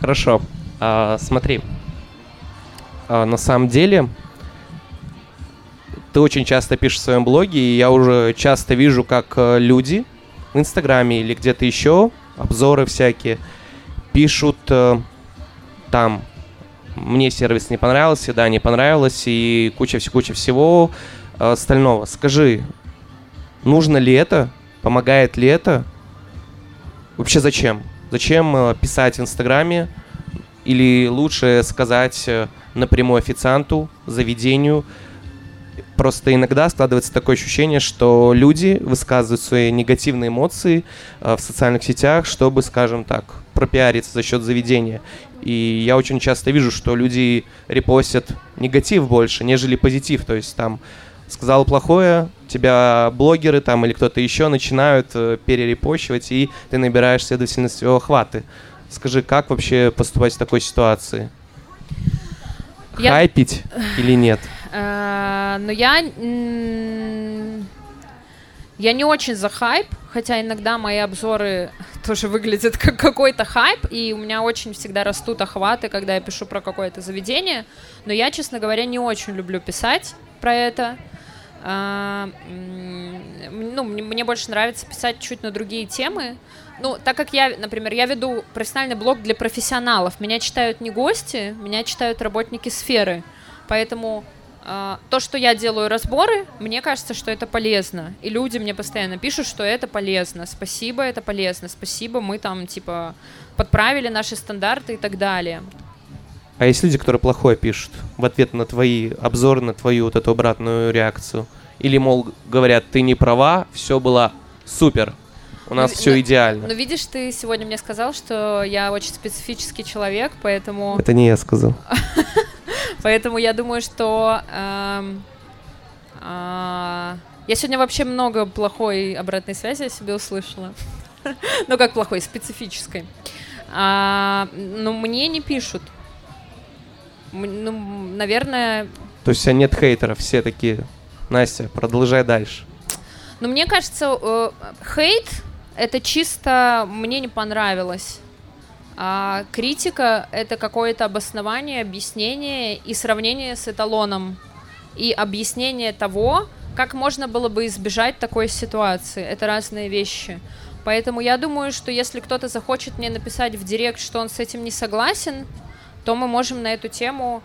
Хорошо. А, смотри. А, на самом деле, ты очень часто пишешь в своем блоге, и я уже часто вижу, как э, люди в Инстаграме или где-то еще, обзоры всякие, пишут э, там мне сервис не понравился, да, не понравилось, и куча-куча всего, Э, остального. Скажи, нужно ли это? Помогает ли это? Вообще зачем? Зачем э, писать в Инстаграме? Или лучше сказать э, напрямую официанту, заведению? Просто иногда складывается такое ощущение, что люди высказывают свои негативные эмоции в социальных сетях, чтобы, скажем так, пропиариться за счет заведения. И я очень часто вижу, что люди репостят негатив больше, нежели позитив. То есть там сказал плохое, тебя блогеры там или кто-то еще начинают э, перерепощивать, и ты набираешь, следовательно, своего охваты. Скажи, как вообще поступать в такой ситуации? Я... Хайпить или нет? Э, ну, я... Я не очень за хайп, хотя иногда мои обзоры тоже выглядят как какой-то хайп, и у меня очень всегда растут охваты, когда я пишу про какое-то заведение, но я, честно говоря, не очень люблю писать про это. А, ну, мне больше нравится писать чуть на другие темы. Ну, так как я, например, я веду профессиональный блог для профессионалов, меня читают не гости, меня читают работники сферы. Поэтому э, то, что я делаю разборы, мне кажется, что это полезно. И люди мне постоянно пишут, что это полезно. Спасибо, это полезно. Спасибо, мы там, типа, подправили наши стандарты и так далее. А есть люди, которые плохое пишут в ответ на твои обзоры, на твою вот эту обратную реакцию? Или, мол, говорят, ты не права, все было супер, у нас ну, все ну, идеально. Ну, видишь, ты сегодня мне сказал, что я очень специфический человек, поэтому... Это не я сказал. Поэтому я думаю, что... Эм, а, я сегодня вообще много плохой обратной связи о себе услышала. ну, как плохой, специфической. А, ну, мне не пишут. Ну, наверное... То есть у тебя нет хейтеров, все такие, Настя, продолжай дальше. Ну, мне кажется, э, хейт — это чисто мне не понравилось. А критика — это какое-то обоснование, объяснение и сравнение с эталоном. И объяснение того, как можно было бы избежать такой ситуации. Это разные вещи. Поэтому я думаю, что если кто-то захочет мне написать в директ, что он с этим не согласен, то мы можем на эту тему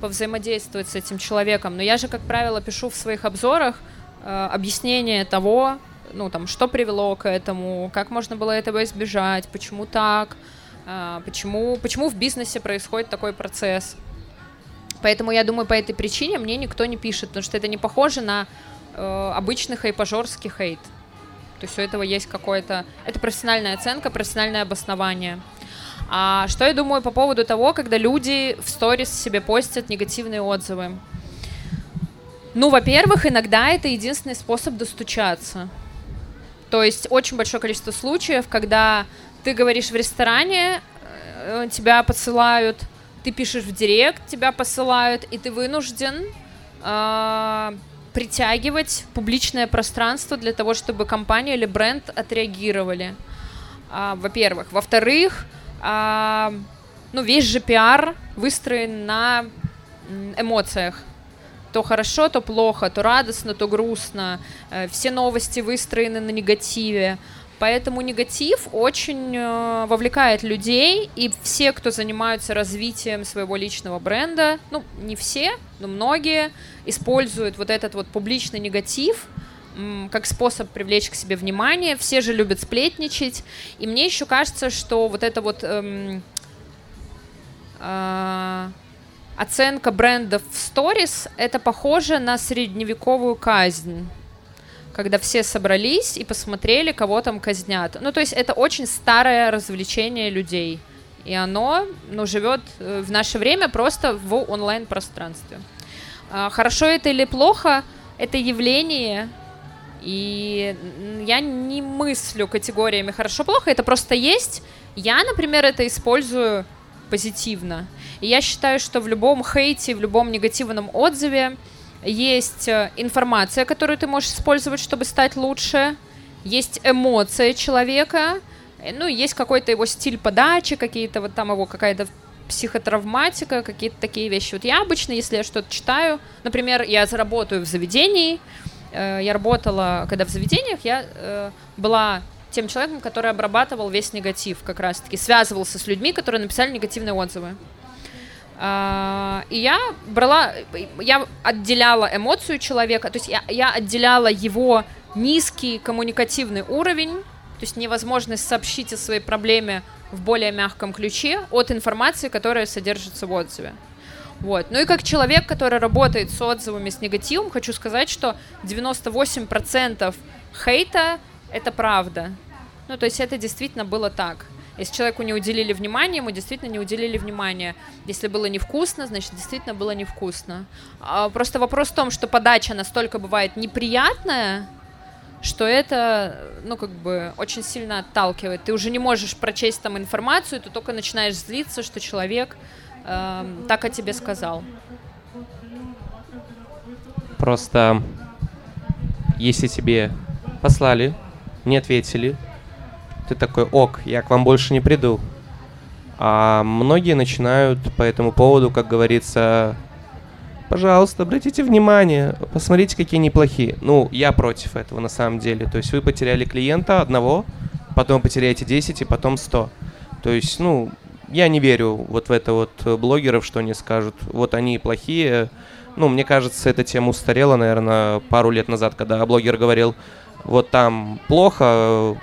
повзаимодействовать с этим человеком. Но я же, как правило, пишу в своих обзорах э, объяснение того, ну, там, что привело к этому, как можно было этого избежать, почему так, а, почему, почему в бизнесе происходит такой процесс. Поэтому я думаю, по этой причине мне никто не пишет, потому что это не похоже на э, обычный хайпажорский хейт. То есть у этого есть какое-то... Это профессиональная оценка, профессиональное обоснование. А что я думаю по поводу того, когда люди в сторис себе постят негативные отзывы? Ну, во-первых, иногда это единственный способ достучаться. То есть очень большое количество случаев, когда ты говоришь в ресторане, э, тебя посылают, ты пишешь в директ, тебя посылают, и ты вынужден э, притягивать публичное пространство для того, чтобы компания или бренд отреагировали. Э, во-первых. Во-вторых, э, ну, весь же пиар выстроен на эмоциях то хорошо, то плохо, то радостно, то грустно. Э, все новости выстроены на негативе. Поэтому негатив очень э, вовлекает людей, и все, кто занимаются развитием своего личного бренда, ну, не все, но многие, используют вот этот вот публичный негатив как способ привлечь к себе внимание. Все же любят сплетничать. И мне еще кажется, что вот это вот эм, э, оценка брендов в сторис, это похоже на средневековую казнь когда все собрались и посмотрели, кого там казнят. Ну, то есть это очень старое развлечение людей. И оно, ну, живет э, в наше время просто в онлайн-пространстве. А, хорошо это или плохо, это явление, и я не мыслю категориями хорошо-плохо, это просто есть. Я, например, это использую позитивно. И я считаю, что в любом хейте, в любом негативном отзыве есть э, информация, которую ты можешь использовать, чтобы стать лучше, есть эмоция человека, э, ну, есть какой-то его стиль подачи, какие-то вот там его какая-то психотравматика, какие-то такие вещи. Вот я обычно, если я что-то читаю, например, я заработаю в заведении, я работала, когда в заведениях, я э, была тем человеком, который обрабатывал весь негатив как раз-таки, связывался с людьми, которые написали негативные отзывы. А, и я брала, я отделяла эмоцию человека, то есть я, я отделяла его низкий коммуникативный уровень, то есть невозможность сообщить о своей проблеме в более мягком ключе от информации, которая содержится в отзыве. Вот. Ну и как человек, который работает с отзывами, с негативом, хочу сказать, что 98% хейта — это правда. Ну, то есть это действительно было так. Если человеку не уделили внимания, ему действительно не уделили внимания. Если было невкусно, значит, действительно было невкусно. А просто вопрос в том, что подача настолько бывает неприятная, что это, ну, как бы, очень сильно отталкивает. Ты уже не можешь прочесть там информацию, ты только начинаешь злиться, что человек э, так о тебе сказал. Просто, если тебе послали, не ответили, ты такой, ок, я к вам больше не приду. А многие начинают по этому поводу, как говорится, пожалуйста, обратите внимание, посмотрите, какие неплохие. Ну, я против этого на самом деле. То есть вы потеряли клиента одного, потом потеряете 10 и потом 100. То есть, ну, я не верю вот в это вот блогеров, что они скажут, вот они плохие. Ну, мне кажется, эта тема устарела, наверное, пару лет назад, когда блогер говорил, вот там плохо,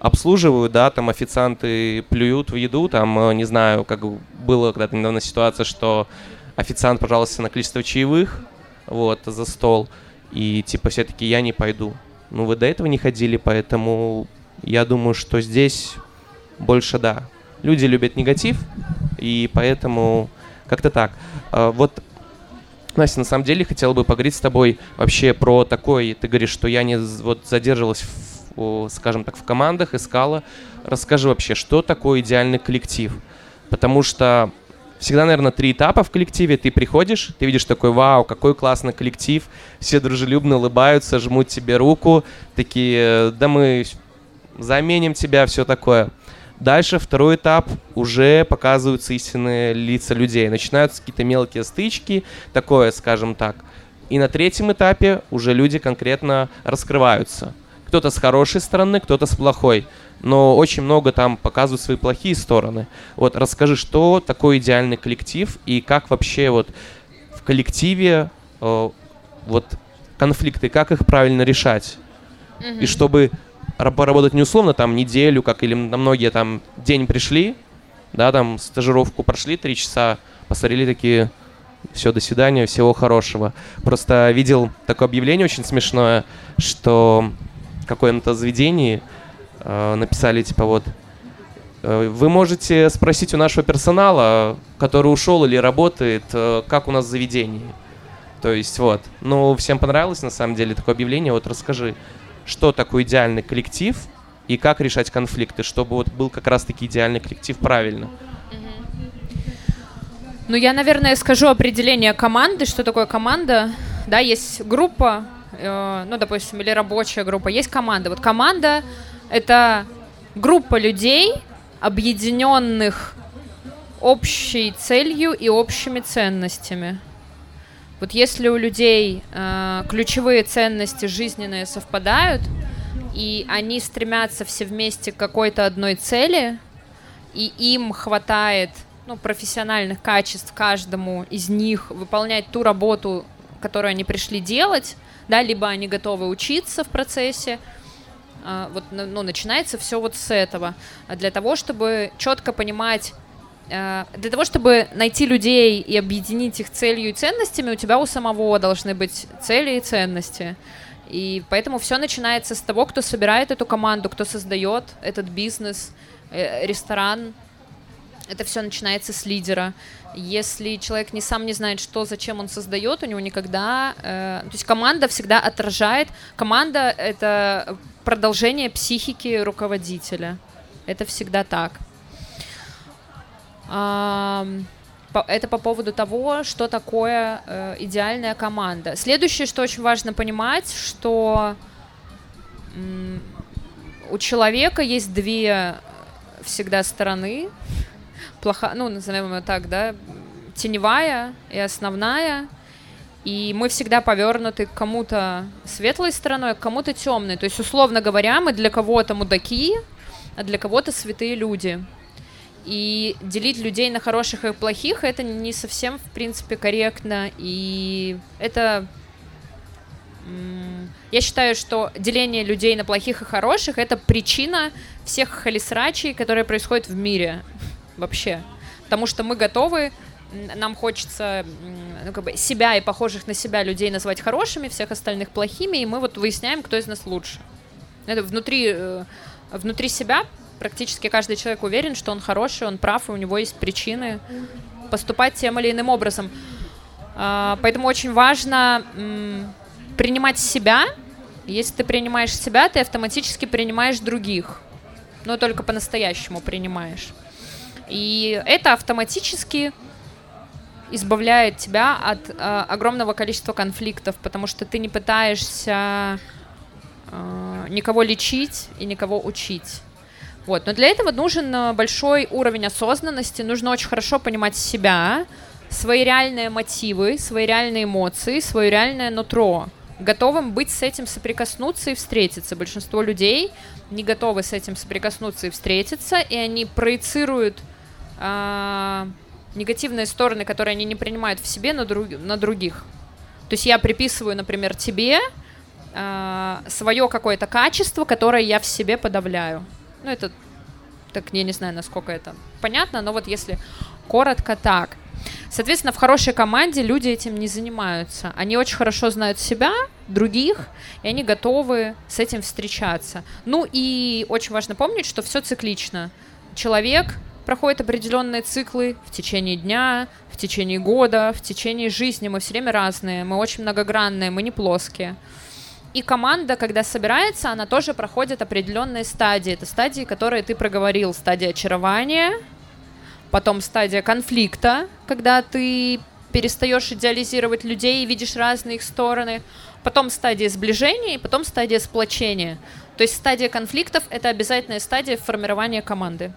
обслуживают, да, там официанты плюют в еду, там, э, не знаю, как было когда-то недавно ситуация, что официант пожаловался на количество чаевых, вот, за стол, и типа все-таки я не пойду. Ну, вы до этого не ходили, поэтому я думаю, что здесь больше да. Люди любят негатив, и поэтому как-то так. А, вот Настя, на самом деле хотела бы поговорить с тобой вообще про такой, ты говоришь, что я не вот задерживалась в скажем так, в командах, искала. Расскажи вообще, что такое идеальный коллектив? Потому что всегда, наверное, три этапа в коллективе. Ты приходишь, ты видишь такой, вау, какой классный коллектив, все дружелюбно улыбаются, жмут тебе руку, такие, да мы заменим тебя, все такое. Дальше второй этап уже показываются истинные лица людей. Начинаются какие-то мелкие стычки, такое, скажем так. И на третьем этапе уже люди конкретно раскрываются. Кто-то с хорошей стороны, кто-то с плохой. Но очень много там показывают свои плохие стороны. Вот расскажи, что такое идеальный коллектив и как вообще вот в коллективе э, вот конфликты, как их правильно решать? Mm-hmm. И чтобы поработать не условно там неделю, как или на многие там день пришли, да, там стажировку прошли три часа, посмотрели такие, все, до свидания, всего хорошего. Просто видел такое объявление очень смешное, что в каком-то заведении э, написали типа вот э, вы можете спросить у нашего персонала, который ушел или работает, э, как у нас заведение. То есть вот. Ну, всем понравилось на самом деле такое объявление. Вот расскажи, что такое идеальный коллектив и как решать конфликты, чтобы вот был как раз-таки идеальный коллектив правильно. Ну, я, наверное, скажу определение команды, что такое команда. Да, есть группа, э, ну, допустим, или рабочая группа, есть команда. Вот команда — это группа людей, объединенных общей целью и общими ценностями. Вот если у людей э, ключевые ценности жизненные совпадают, и они стремятся все вместе к какой-то одной цели, и им хватает ну, профессиональных качеств каждому из них выполнять ту работу, которую они пришли делать, да, либо они готовы учиться в процессе, э, вот, ну, начинается все вот с этого. Для того, чтобы четко понимать для того, чтобы найти людей и объединить их целью и ценностями, у тебя у самого должны быть цели и ценности. И поэтому все начинается с того, кто собирает эту команду, кто создает этот бизнес, э, ресторан. Это все начинается с лидера. Если человек не сам не знает, что, зачем он создает, у него никогда... Э, то есть команда всегда отражает... Команда — это продолжение психики руководителя. Это всегда так. Это по поводу того, что такое э, идеальная команда. Следующее, что очень важно понимать, что у человека есть две всегда стороны. Плохо, ну, назовем ее так, да, теневая и основная. И мы всегда повернуты к кому-то светлой стороной, а к кому-то темной. То есть, условно говоря, мы для кого-то мудаки, а для кого-то святые люди. И делить людей на хороших и плохих это не совсем, в принципе, корректно. И это я считаю, что деление людей на плохих и хороших это причина всех холесрачей, которые происходят в мире вообще. Потому что мы готовы, нам хочется ну, как бы себя и похожих на себя людей назвать хорошими, всех остальных плохими, и мы вот выясняем, кто из нас лучше. Это внутри, э, внутри себя практически каждый человек уверен, что он хороший, он прав, и у него есть причины поступать тем или иным образом. А, поэтому очень важно принимать себя. Если ты принимаешь себя, ты автоматически принимаешь других. Но только по-настоящему принимаешь. И это автоматически избавляет тебя от э, огромного количества конфликтов, потому что ты не пытаешься э, никого лечить и никого учить. Вот. Но для этого нужен э, большой уровень осознанности, нужно очень хорошо понимать себя, свои реальные мотивы, свои реальные эмоции, свое реальное нутро. Готовым быть с этим соприкоснуться и встретиться. Большинство людей не готовы с этим соприкоснуться и встретиться, и они проецируют э, негативные стороны, которые они не принимают в себе, на, друг, на других. То есть я приписываю, например, тебе э, свое какое-то качество, которое я в себе подавляю. Ну, это так я не знаю, насколько это понятно, но вот если коротко так. Соответственно, в хорошей команде люди этим не занимаются. Они очень хорошо знают себя, других, и они готовы с этим встречаться. Ну и очень важно помнить, что все циклично. Человек проходит определенные циклы в течение дня, в течение года, в течение жизни. Мы все время разные, мы очень многогранные, мы не плоские. И команда, когда собирается, она тоже проходит определенные стадии. Это стадии, которые ты проговорил. Стадия очарования, потом стадия конфликта, когда ты перестаешь идеализировать людей и видишь разные их стороны, потом стадия сближения и потом стадия сплочения. То есть стадия конфликтов — это обязательная стадия формирования команды.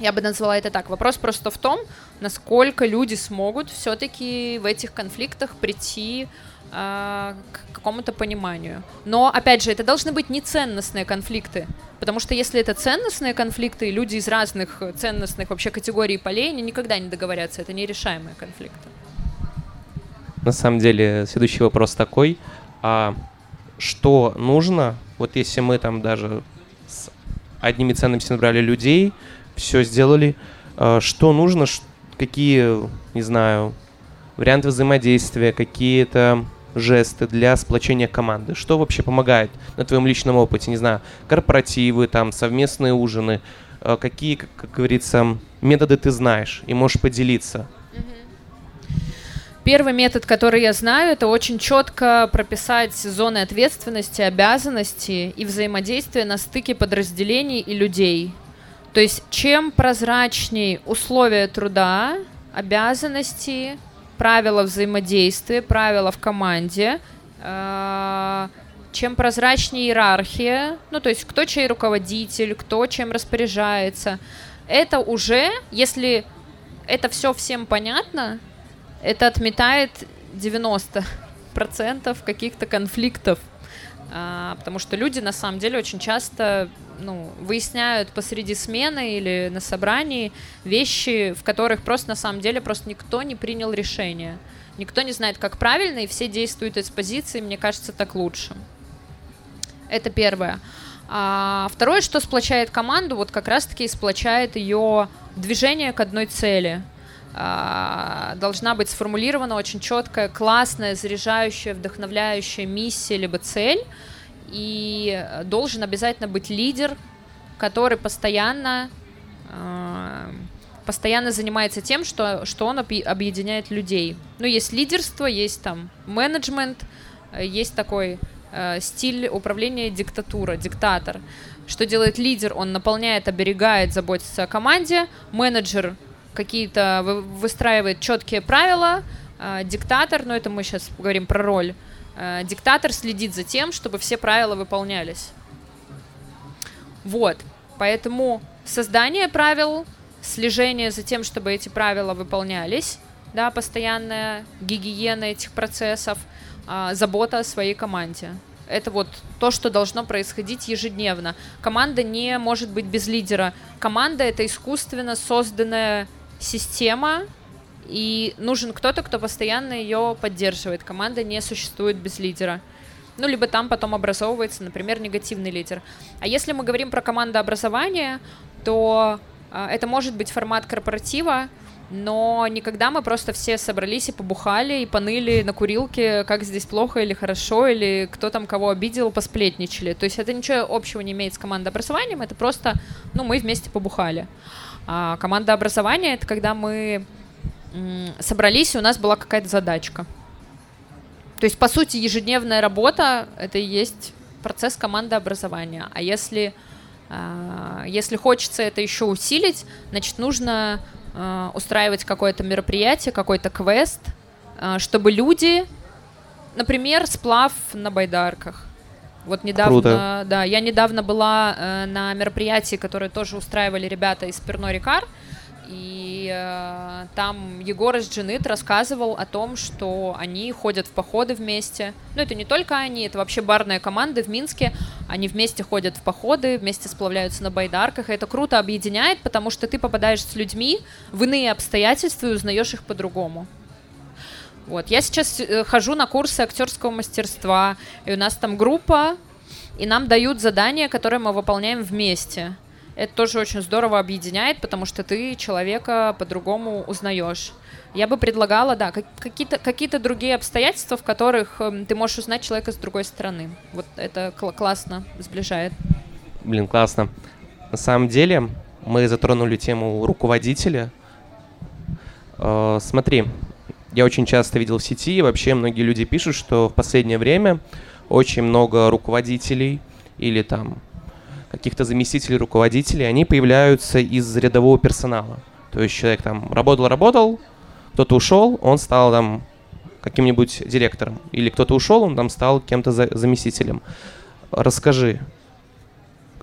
Я бы назвала это так. Вопрос просто в том, насколько люди смогут все-таки в этих конфликтах прийти э, к какому-то пониманию. Но, опять же, это должны быть не ценностные конфликты. Потому что если это ценностные конфликты, люди из разных ценностных вообще категорий полей, они никогда не договорятся. Это нерешаемые конфликты. На самом деле, следующий вопрос такой. А что нужно, вот если мы там даже с одними ценностями набрали людей, все сделали. А, что нужно, какие, не знаю, варианты взаимодействия, какие-то жесты для сплочения команды? Что вообще помогает на твоем личном опыте? Не знаю, корпоративы, там, совместные ужины. А, какие, как говорится, методы ты знаешь и можешь поделиться? Первый метод, который я знаю, это очень четко прописать зоны ответственности, обязанности и взаимодействия на стыке подразделений и людей. То есть чем прозрачнее условия труда, обязанности, правила взаимодействия, правила в команде, э, чем прозрачнее иерархия, ну то есть кто чей руководитель, кто чем распоряжается, это уже, если это все всем понятно, это отметает 90% каких-то конфликтов а, потому что люди на самом деле очень часто ну, выясняют посреди смены или на собрании вещи, в которых просто на самом деле просто никто не принял решение. Никто не знает, как правильно, и все действуют из позиции, мне кажется, так лучше. Это первое. А второе, что сплочает команду, вот как раз-таки сплочает ее движение к одной цели – должна быть сформулирована очень четкая, классная, заряжающая, вдохновляющая миссия либо цель, и должен обязательно быть лидер, который постоянно а, постоянно занимается тем, что, что он объединяет людей. Ну, есть лидерство, есть там менеджмент, есть такой э, стиль управления диктатура, диктатор. Что делает лидер? Он наполняет, оберегает, заботится о команде. Менеджер какие-то выстраивает четкие правила, э, диктатор, ну это мы сейчас говорим про роль, э, диктатор следит за тем, чтобы все правила выполнялись. Вот, поэтому создание правил, слежение за тем, чтобы эти правила выполнялись, да, постоянная гигиена этих процессов, э, забота о своей команде. Это вот то, что должно происходить ежедневно. Команда не может быть без лидера. Команда — это искусственно созданная система, и нужен кто-то, кто постоянно ее поддерживает. Команда не существует без лидера. Ну, либо там потом образовывается, например, негативный лидер. А если мы говорим про командообразование, то э, это может быть формат корпоратива, но никогда мы просто все собрались и побухали, и поныли на курилке, как здесь плохо или хорошо, или кто там кого обидел, посплетничали. То есть это ничего общего не имеет с командообразованием, это просто, ну, мы вместе побухали. А команда образования — это когда мы собрались, и у нас была какая-то задачка. То есть, по сути, ежедневная работа — это и есть процесс команды образования. А если, а, если хочется это еще усилить, значит, нужно а, устраивать какое-то мероприятие, какой-то квест, чтобы люди, например, сплав на байдарках, вот недавно, Круто. да, я недавно была э, на мероприятии, которое тоже устраивали ребята из Перно Рикар, и э, там Егор из Дженит рассказывал о том, что они ходят в походы вместе. Ну, это не только они, это вообще барные команды в Минске. Они вместе ходят в походы, вместе сплавляются на байдарках. И это круто объединяет, потому что ты попадаешь с людьми в иные обстоятельства и узнаешь их по-другому. Вот. Я сейчас э, хожу на курсы актерского мастерства, и у нас там группа, и нам дают задания, которые мы выполняем вместе. Это тоже очень здорово объединяет, потому что ты человека по-другому узнаешь. Я бы предлагала, да, какие-то какие другие обстоятельства, в которых эм, ты можешь узнать человека с другой стороны. Вот это кл- классно сближает. Блин, классно. На самом деле, мы затронули тему руководителя. Э, смотри, я очень часто видел в сети, и вообще многие люди пишут, что в последнее время очень много руководителей или там каких-то заместителей руководителей, они появляются из рядового персонала. То есть человек там работал-работал, кто-то ушел, он стал там каким-нибудь директором. Или кто-то ушел, он там стал кем-то за заместителем. Расскажи,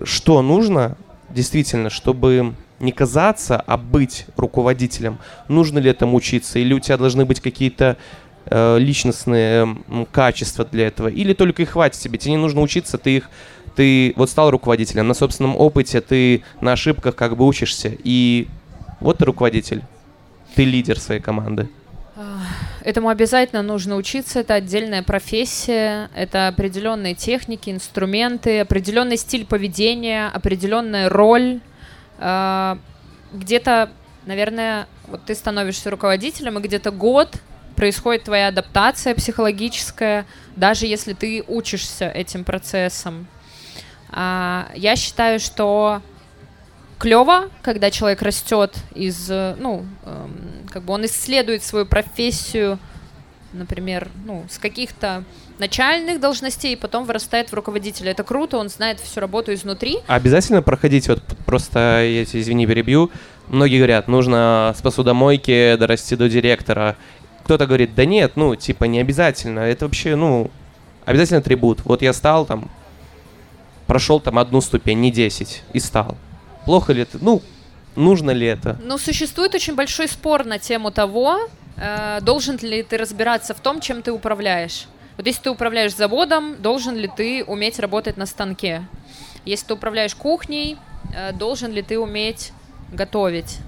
что нужно действительно, чтобы не казаться, а быть руководителем? Нужно ли этому учиться? Или у тебя должны быть какие-то э, личностные э, качества для этого? Или только их хватит тебе? Тебе не нужно учиться, ты их ты вот стал руководителем, на собственном опыте ты на ошибках как бы учишься, и вот ты руководитель, ты лидер своей команды. Этому обязательно нужно учиться, это отдельная профессия, это определенные техники, инструменты, определенный стиль поведения, определенная роль. А, где-то, наверное, вот ты становишься руководителем, и где-то год происходит твоя адаптация психологическая, даже если ты учишься этим процессом. А, я считаю, что клево, когда человек растет из, ну, эм, как бы он исследует свою профессию, например, ну, с каких-то начальных должностей, и потом вырастает в руководителя. Это круто, он знает всю работу изнутри. А обязательно проходить, вот просто, я тебя, извини, перебью, многие говорят, нужно с посудомойки дорасти до директора. Кто-то говорит, да нет, ну, типа, не обязательно, это вообще, ну, обязательно атрибут. Вот я стал там, прошел там одну ступень, не 10, и стал. Плохо ли это? Ну, нужно ли это? Ну, существует очень большой спор на тему того, э, должен ли ты разбираться в том, чем ты управляешь. Вот если ты управляешь заводом, должен ли ты уметь работать на станке? Если ты управляешь кухней, э, должен ли ты уметь готовить?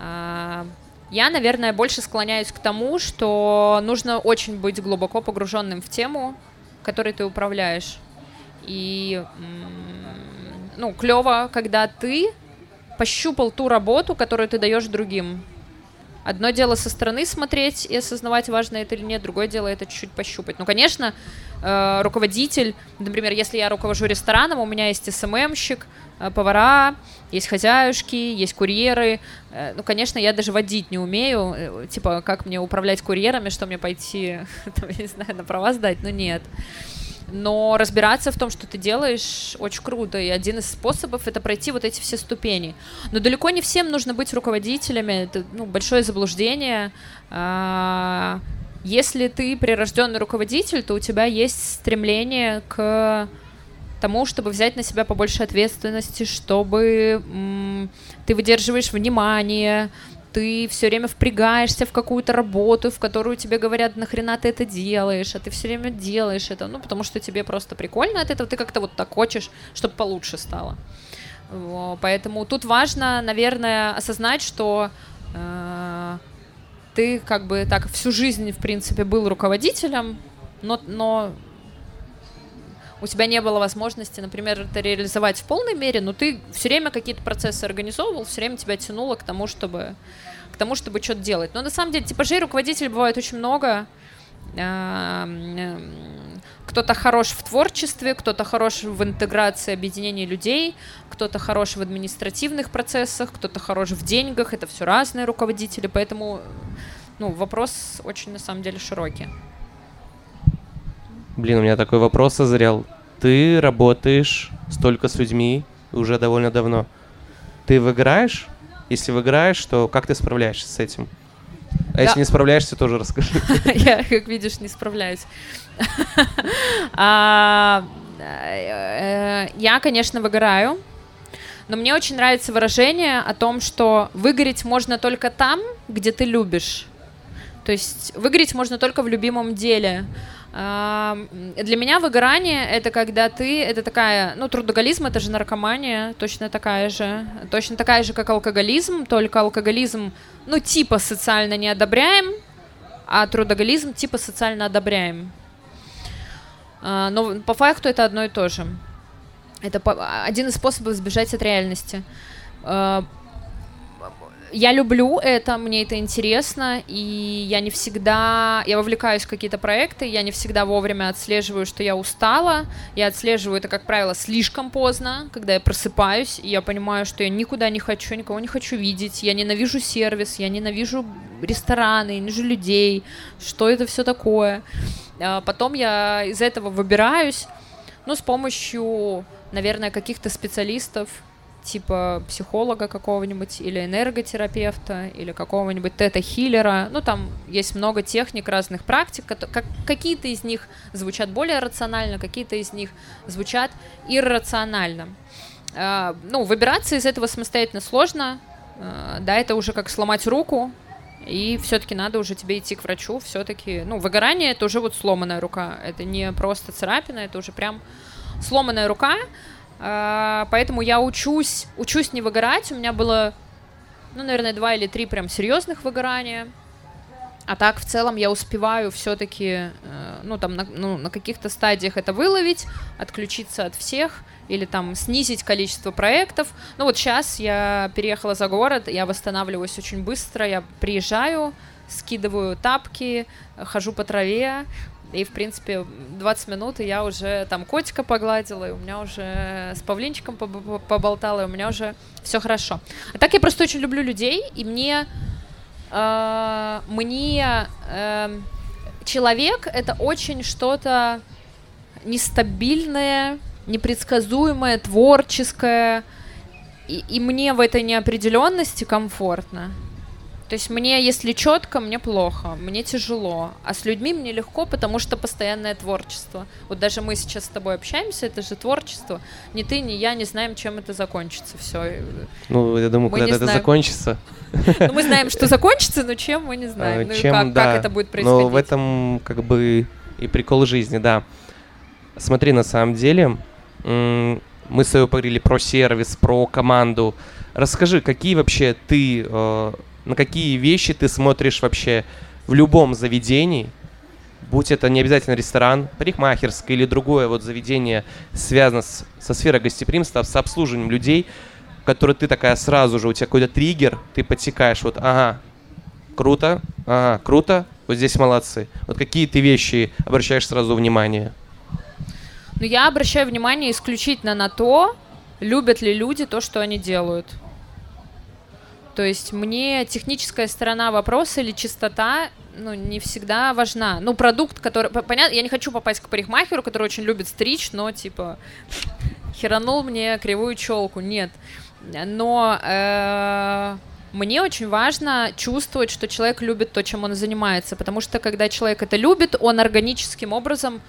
Э, я, наверное, больше склоняюсь к тому, что нужно очень быть глубоко погруженным в тему, которой ты управляешь. И ну, клево, когда ты пощупал ту работу, которую ты даешь другим. Одно дело со стороны смотреть и осознавать, важно это или нет, другое дело это чуть-чуть пощупать. Ну, конечно, э, руководитель, например, если я руковожу рестораном, у меня есть СММщик, э, повара, есть хозяюшки, есть курьеры. Э, ну, конечно, я даже водить не умею. Типа, как мне управлять курьерами, что мне пойти, там, я не знаю, на права сдать? Ну, нет. Но разбираться в том, что ты делаешь, очень круто. И один из способов это пройти вот эти все ступени. Но далеко не всем нужно быть руководителями. Это ну, большое заблуждение. А, если ты прирожденный руководитель, то у тебя есть стремление к тому, чтобы взять на себя побольше ответственности, чтобы ты выдерживаешь внимание, ты все время впрягаешься в какую-то работу, в которую тебе говорят, нахрена ты это делаешь, а ты все время делаешь это, ну, потому что тебе просто прикольно от этого, ты как-то вот так хочешь, чтобы получше стало. Поэтому тут важно, наверное, осознать, что э, ты как бы так всю жизнь, в принципе, был руководителем, но, но у тебя не было возможности, например, это реализовать в полной мере, но ты все время какие-то процессы организовывал, все время тебя тянуло к тому, чтобы к тому, чтобы что-то делать. Но на самом деле типажей руководителей бывает очень много. Кто-то хорош в творчестве, кто-то хорош в интеграции, объединении людей, кто-то хорош в административных процессах, кто-то хорош в деньгах. Это все разные руководители, поэтому ну, вопрос очень на самом деле широкий. Блин, у меня такой вопрос созрел. Ты работаешь столько с людьми уже довольно давно. Ты выиграешь? Если выиграешь, то как ты справляешься с этим? А да. если не справляешься, тоже расскажи. Я, как видишь, не справляюсь. А, э, я, конечно, выгораю, но мне очень нравится выражение о том, что выгореть можно только там, где ты любишь. То есть выгореть можно только в любимом деле. Для меня выгорание это когда ты, это такая, ну, трудоголизм это же наркомания, точно такая же, точно такая же, как алкоголизм, только алкоголизм, ну, типа социально не одобряем, а трудоголизм типа социально одобряем. А, но по факту это одно и то же. Это один из способов сбежать от реальности. Я люблю это, мне это интересно, и я не всегда, я вовлекаюсь в какие-то проекты, я не всегда вовремя отслеживаю, что я устала, я отслеживаю это, как правило, слишком поздно, когда я просыпаюсь, и я понимаю, что я никуда не хочу, никого не хочу видеть, я ненавижу сервис, я ненавижу рестораны, ненавижу людей, что это все такое. А потом я из этого выбираюсь, ну, с помощью, наверное, каких-то специалистов, типа психолога какого-нибудь или энерготерапевта или какого-нибудь тета-хиллера. Ну, там есть много техник, разных практик. Как, какие-то из них звучат более рационально, какие-то из них звучат иррационально. Uh, ну, выбираться из этого самостоятельно сложно. Uh, да, это уже как сломать руку, и все-таки надо уже тебе идти к врачу. Все-таки, ну, выгорание это уже вот сломанная рука. Это не просто царапина, это уже прям сломанная рука. А, поэтому я учусь, учусь не выгорать. У меня было, ну, наверное, два или три прям серьезных выгорания. А так, в целом, я успеваю все-таки, э, ну, там, на, ну, на каких-то стадиях это выловить, отключиться от всех или там снизить количество проектов. Ну, вот сейчас я переехала за город, я восстанавливаюсь очень быстро, я приезжаю, скидываю тапки, хожу по траве, и, в принципе, 20 минут, и я уже там котика погладила, и у меня уже с павлинчиком поболтала, и у меня уже все хорошо. А так я просто очень люблю людей, и мне... Э, мне... Э, человек — это очень что-то нестабильное, непредсказуемое, творческое, и, и мне в этой неопределенности комфортно. То есть мне, если четко, мне плохо, мне тяжело, а с людьми мне легко, потому что постоянное творчество. Вот даже мы сейчас с тобой общаемся, это же творчество. Ни ты, ни я не знаем, чем это закончится. Все. Ну, я думаю, когда это знаем. закончится. Ну, мы знаем, что закончится, но чем мы не знаем. А, чем, ну, как, да. как это будет происходить. Но в этом как бы и прикол жизни, да. Смотри, на самом деле, мы с тобой поговорили про сервис, про команду. Расскажи, какие вообще ты э, на какие вещи ты смотришь вообще в любом заведении, будь это не обязательно ресторан, парикмахерское или другое вот заведение, связано с, со сферой гостеприимства, с обслуживанием людей, которые ты такая сразу же, у тебя какой-то триггер, ты подсекаешь, вот, ага, круто, ага, круто, вот здесь молодцы. Вот какие ты вещи обращаешь сразу внимание? Ну, я обращаю внимание исключительно на то, любят ли люди то, что они делают. То есть мне техническая сторона вопроса или чистота ну, не всегда важна. Ну, продукт, который... Понятно, я не хочу попасть к парикмахеру, который очень любит стричь, но, типа, херанул мне кривую челку. Нет. Но э, мне очень важно чувствовать, что человек любит то, чем он занимается. Потому что, когда человек это любит, он органическим образом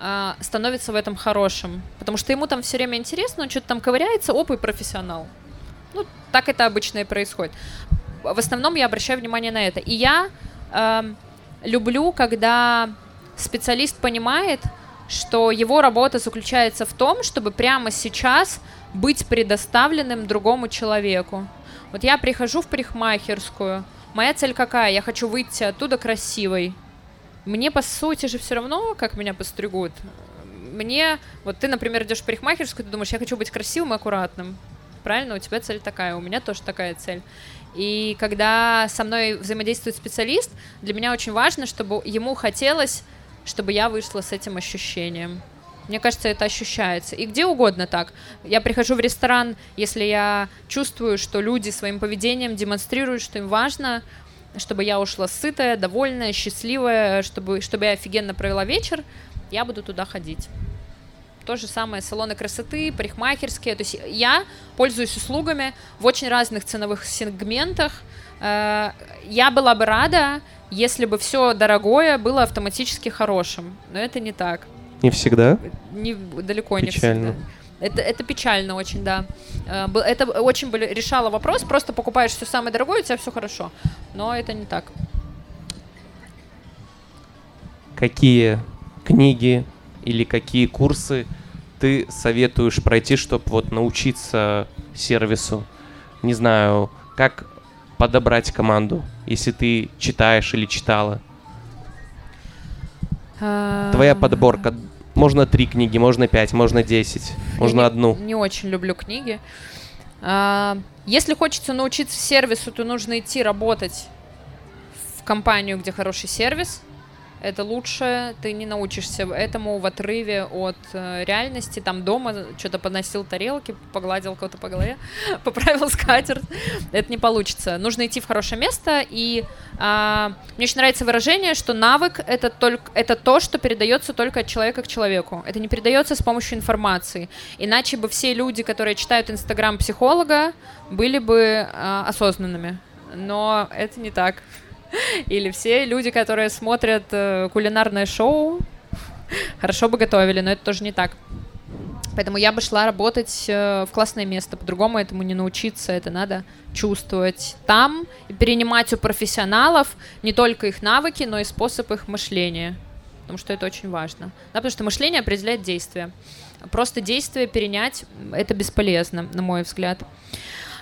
э, становится в этом хорошим. Потому что ему там все время интересно, он что-то там ковыряется, оп, и профессионал. Так это обычно и происходит. В основном я обращаю внимание на это. И я э, люблю, когда специалист понимает, что его работа заключается в том, чтобы прямо сейчас быть предоставленным другому человеку. Вот я прихожу в парикмахерскую, моя цель какая? Я хочу выйти оттуда красивой. Мне, по сути же, все равно, как меня постригут. Мне, вот ты, например, идешь в парикмахерскую, ты думаешь, я хочу быть красивым и аккуратным правильно? У тебя цель такая, у меня тоже такая цель. И когда со мной взаимодействует специалист, для меня очень важно, чтобы ему хотелось, чтобы я вышла с этим ощущением. Мне кажется, это ощущается. И где угодно так. Я прихожу в ресторан, если я чувствую, что люди своим поведением демонстрируют, что им важно, чтобы я ушла сытая, довольная, счастливая, чтобы, чтобы я офигенно провела вечер, я буду туда ходить. То же самое салоны красоты, парикмахерские. То есть я пользуюсь услугами в очень разных ценовых сегментах. Э, я была бы рада, если бы все дорогое было автоматически хорошим. Но это не так. Не всегда? Не, далеко печально. не всегда. Это, это печально очень, да. Э, это очень решало вопрос. Просто покупаешь все самое дорогое, у тебя все хорошо. Но это не так. Какие книги или какие курсы ты советуешь пройти, чтобы вот научиться сервису? Не знаю, как подобрать команду, если ты читаешь или читала? Твоя подборка. Можно три книги, можно пять, можно десять, можно Я одну. Не, не очень люблю книги. А, если хочется научиться сервису, то нужно идти работать в компанию, где хороший сервис, это лучше, ты не научишься этому в отрыве от э, реальности, там дома что-то подносил тарелки, погладил кого-то по голове, поправил скатерть, это не получится. Нужно идти в хорошее место, и э, мне очень нравится выражение, что навык это, только, это то, что передается только от человека к человеку, это не передается с помощью информации, иначе бы все люди, которые читают инстаграм психолога, были бы э, осознанными, но это не так. Или все люди, которые смотрят э, кулинарное шоу, хорошо бы готовили, но это тоже не так. Поэтому я бы шла работать э, в классное место. По-другому этому не научиться. Это надо чувствовать там и перенимать у профессионалов не только их навыки, но и способ их мышления. Потому что это очень важно. Да, потому что мышление определяет действие. Просто действие перенять это бесполезно, на мой взгляд.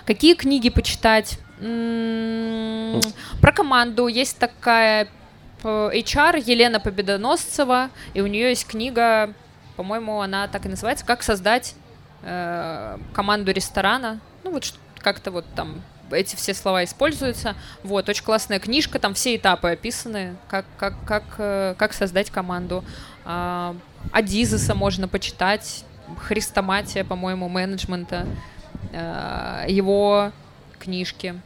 Какие книги почитать? Про команду есть такая HR Елена Победоносцева, и у нее есть книга, по-моему, она так и называется, «Как создать э, команду ресторана». Ну вот как-то вот там эти все слова используются. Вот, очень классная книжка, там все этапы описаны, как, как, как, э, как создать команду. А, Адизеса можно почитать, Христоматия, по-моему, менеджмента, э, его книжки.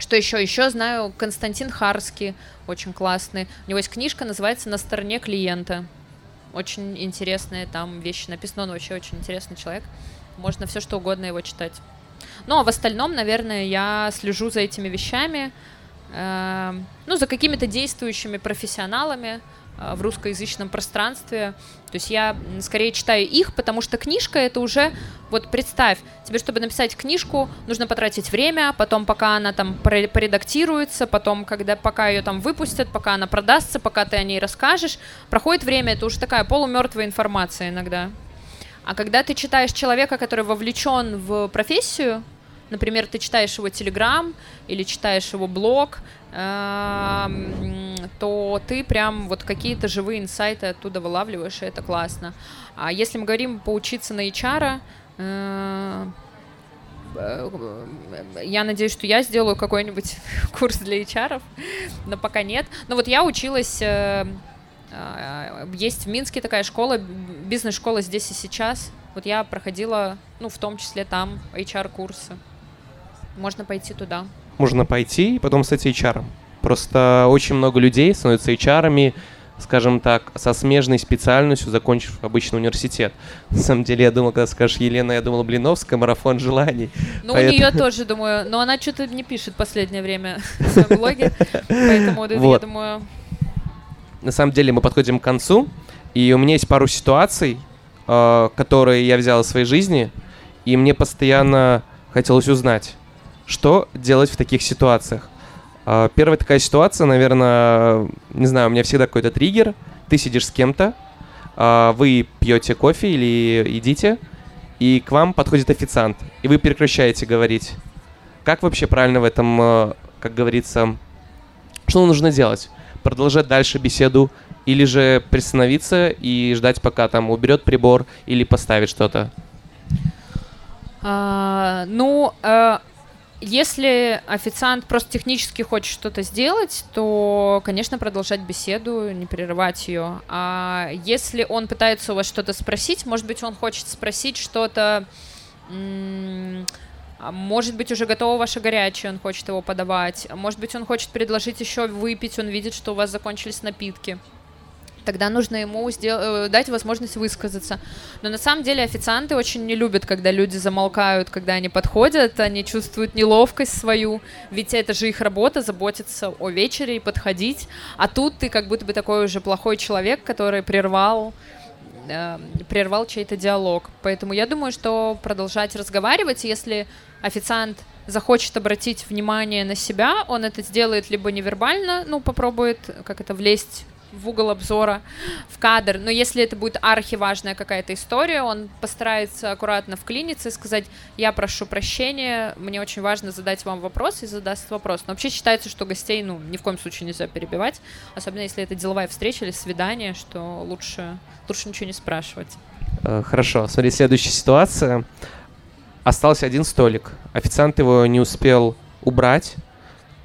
Что еще? Еще знаю Константин Харский, очень классный. У него есть книжка, называется «На стороне клиента». Очень интересные там вещи написаны. Он вообще очень интересный человек. Можно все что угодно его читать. Ну, а в остальном, наверное, я слежу за этими вещами, э, ну, за какими-то действующими профессионалами, в русскоязычном пространстве. То есть я скорее читаю их, потому что книжка это уже, вот представь, тебе, чтобы написать книжку, нужно потратить время, потом пока она там поредактируется, потом, когда пока ее там выпустят, пока она продастся, пока ты о ней расскажешь, проходит время, это уже такая полумертвая информация иногда. А когда ты читаешь человека, который вовлечен в профессию, например, ты читаешь его телеграм или читаешь его блог, то ты прям вот какие-то живые инсайты оттуда вылавливаешь, и это классно. А если мы говорим поучиться на HR, э, э, я надеюсь, что я сделаю какой-нибудь курс для HR, но пока нет. Но вот я училась, э, есть в Минске такая школа, бизнес-школа здесь и сейчас. Вот я проходила, ну, в том числе там HR-курсы. Можно пойти туда можно пойти и потом стать HR. Просто очень много людей становятся HR, скажем так, со смежной специальностью, закончив обычный университет. На самом деле, я думал, когда скажешь Елена, я думал Блиновская, марафон желаний. Ну, поэтому... у нее тоже, думаю, но она что-то не пишет в последнее время в своем блоге, поэтому я думаю... На самом деле, мы подходим к концу, и у меня есть пару ситуаций, э, которые я взял из своей жизни, и мне постоянно хотелось узнать, что делать в таких ситуациях? А, первая такая ситуация, наверное, не знаю, у меня всегда какой-то триггер. Ты сидишь с кем-то, а, вы пьете кофе или едите, и к вам подходит официант, и вы прекращаете говорить. Как вообще правильно в этом, а, как говорится, что нужно делать? Продолжать дальше беседу или же приостановиться и ждать, пока там уберет прибор или поставит что-то? А, ну, а, если официант просто технически хочет что-то сделать, то, конечно, продолжать беседу, не прерывать ее. А если он пытается у вас что-то спросить, может быть, он хочет спросить что-то, может быть, уже готово ваше горячее, он хочет его подавать. Может быть, он хочет предложить еще выпить, он видит, что у вас закончились напитки тогда нужно ему сдел- э, дать возможность высказаться. Но на самом деле официанты очень не любят, когда люди замолкают, когда они подходят, они чувствуют неловкость свою, ведь это же их работа заботиться о вечере и подходить, а тут ты как будто бы такой уже плохой человек, который прервал э, прервал чей-то диалог. Поэтому я думаю, что продолжать разговаривать, если официант захочет обратить внимание на себя, он это сделает либо невербально, ну, попробует как это влезть в угол обзора, в кадр. Но если это будет архиважная какая-то история, он постарается аккуратно вклиниться и сказать, я прошу прощения, мне очень важно задать вам вопрос и задаст вопрос. Но вообще считается, что гостей, ну, ни в коем случае нельзя перебивать, особенно если это деловая встреча или свидание, что лучше, лучше ничего не спрашивать. Э, хорошо, смотри, следующая ситуация. остался один столик. Официант его не успел убрать.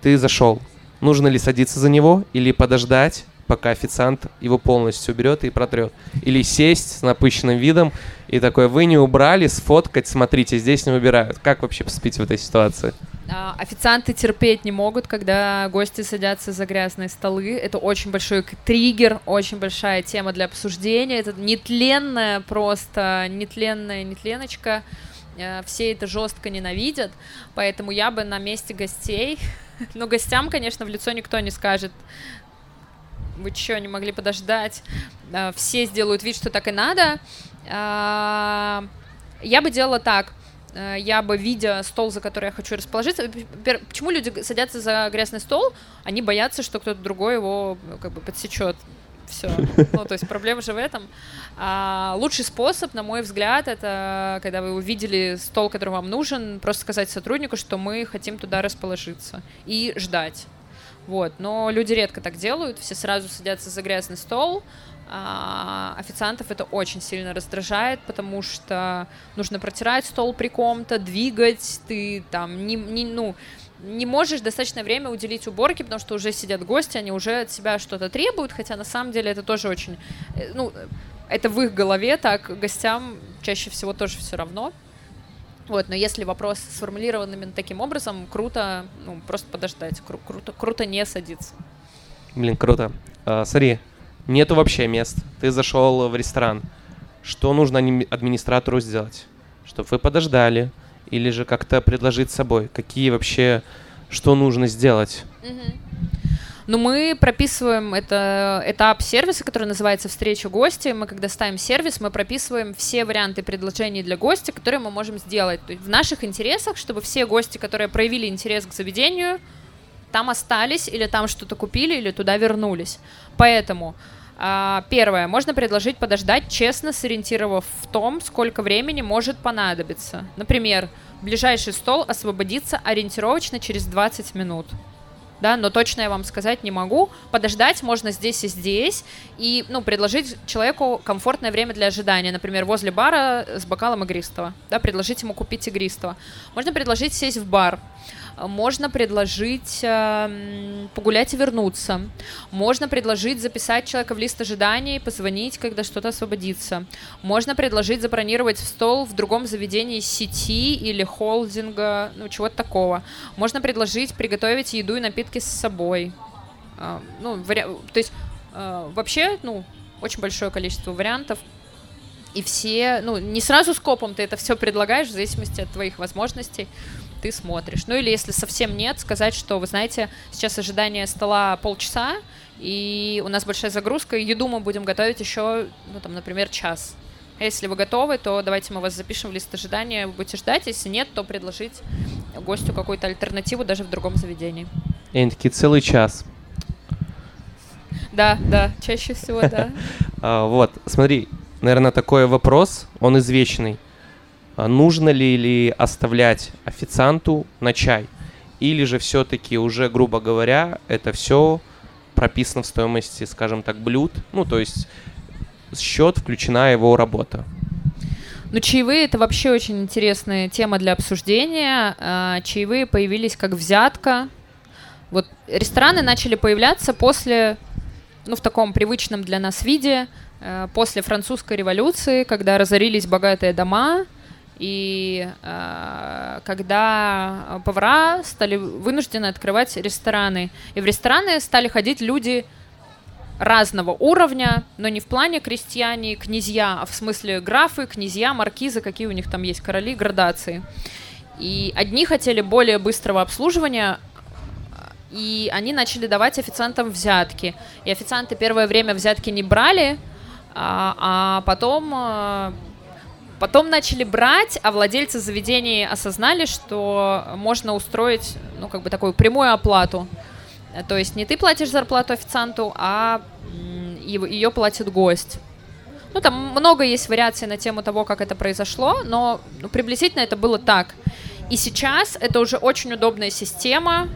Ты зашел. Нужно ли садиться за него или подождать, пока официант его полностью уберет и протрет? Или сесть с напыщенным видом и такой, вы не убрали, сфоткать, смотрите, здесь не убирают. Как вообще поступить в этой ситуации? А, официанты терпеть не могут, когда гости садятся за грязные столы. Это очень большой триггер, очень большая тема для обсуждения. Это нетленная просто, нетленная нетленочка. Э, все это жестко ненавидят, поэтому я бы на месте гостей, ну, гостям, конечно, в лицо никто не скажет, вы что, не могли подождать? Э, все сделают вид, что так и надо. Э, я бы делала так – Э, я бы, видя стол, за который я хочу расположиться, почему люди садятся за грязный стол? Они боятся, что кто-то другой его как бы подсечет. Все. Ну, то есть проблема же в этом. А, лучший способ, на мой взгляд, это когда вы увидели стол, который вам нужен, просто сказать сотруднику, что мы хотим туда расположиться и ждать. Вот. Но люди редко так делают, все сразу садятся за грязный стол, а, официантов это очень сильно раздражает, потому что нужно протирать стол при ком-то, двигать, ты там не, не, ну, не можешь достаточное время уделить уборке, потому что уже сидят гости, они уже от себя что-то требуют, хотя на самом деле это тоже очень, э, ну, это в их голове, так гостям чаще всего тоже все равно. Вот, но если вопрос сформулирован именно таким образом, круто, ну, просто подождать, кру- круто, круто не садиться. Блин, круто. А, смотри, нету вообще мест, ты зашел в ресторан, что нужно администратору сделать? Чтобы вы подождали, или же как-то предложить с собой, какие вообще, что нужно сделать? Ну, мы прописываем это этап сервиса, который называется «Встреча гостя». Мы, когда ставим сервис, мы прописываем все варианты предложений для гостя, которые мы можем сделать. То есть в наших интересах, чтобы все гости, которые проявили интерес к заведению, там остались, или там что-то купили, или туда вернулись. Поэтому а, первое, можно предложить подождать, честно сориентировав в том, сколько времени может понадобиться. Например, ближайший стол освободится ориентировочно через 20 минут. Да, но точно я вам сказать не могу. Подождать можно здесь и здесь, и ну, предложить человеку комфортное время для ожидания. Например, возле бара с бокалом игристого. Да, предложить ему купить игристого. Можно предложить сесть в бар можно предложить э, погулять и вернуться. Можно предложить записать человека в лист ожиданий, позвонить, когда что-то освободится. Можно предложить забронировать стол в другом заведении сети или холдинга, ну, чего-то такого. Можно предложить приготовить еду и напитки с собой. Э, ну, вари... то есть э, вообще, ну, очень большое количество вариантов и все, ну, не сразу скопом ты это все предлагаешь, в зависимости от твоих возможностей ты смотришь. Ну или если совсем нет, сказать, что, вы знаете, сейчас ожидание стола полчаса, и у нас большая загрузка, и еду мы будем готовить еще, ну там, например, час. Если вы готовы, то давайте мы вас запишем в лист ожидания, вы будете ждать. Если нет, то предложить гостю какую-то альтернативу даже в другом заведении. И они такие, целый час. Да, да, чаще всего, да. А, вот, смотри, наверное, такой вопрос, он извечный. А нужно ли, ли оставлять официанту на чай? Или же все-таки уже, грубо говоря, это все прописано в стоимости, скажем так, блюд? Ну, то есть счет включена его работа. Ну, чаевые это вообще очень интересная тема для обсуждения. А, чаевые появились как взятка. Вот рестораны начали появляться после, ну, в таком привычном для нас виде, э, после французской революции, когда разорились богатые дома, и э, когда повара стали вынуждены открывать рестораны, и в рестораны стали ходить люди разного уровня, но не в плане крестьяне, князья, а в смысле графы, князья, маркизы, какие у них там есть короли, градации. И одни хотели более быстрого обслуживания, и они начали давать официантам взятки. И официанты первое время взятки не брали, а, а потом а, Потом начали брать, а владельцы заведений осознали, что можно устроить, ну, как бы такую прямую оплату. То есть не ты платишь зарплату официанту, а ее платит гость. Ну, там много есть вариаций на тему того, как это произошло, но ну, приблизительно это было так. И сейчас это уже очень удобная система,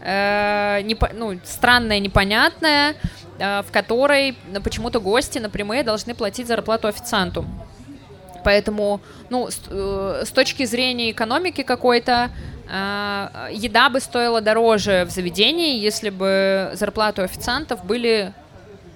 э, непо- ну, странная, непонятная, э, в которой почему-то гости напрямую должны платить зарплату официанту. Поэтому, ну, с, э, с точки зрения экономики какой-то, э, еда бы стоила дороже в заведении, если бы зарплаты официантов были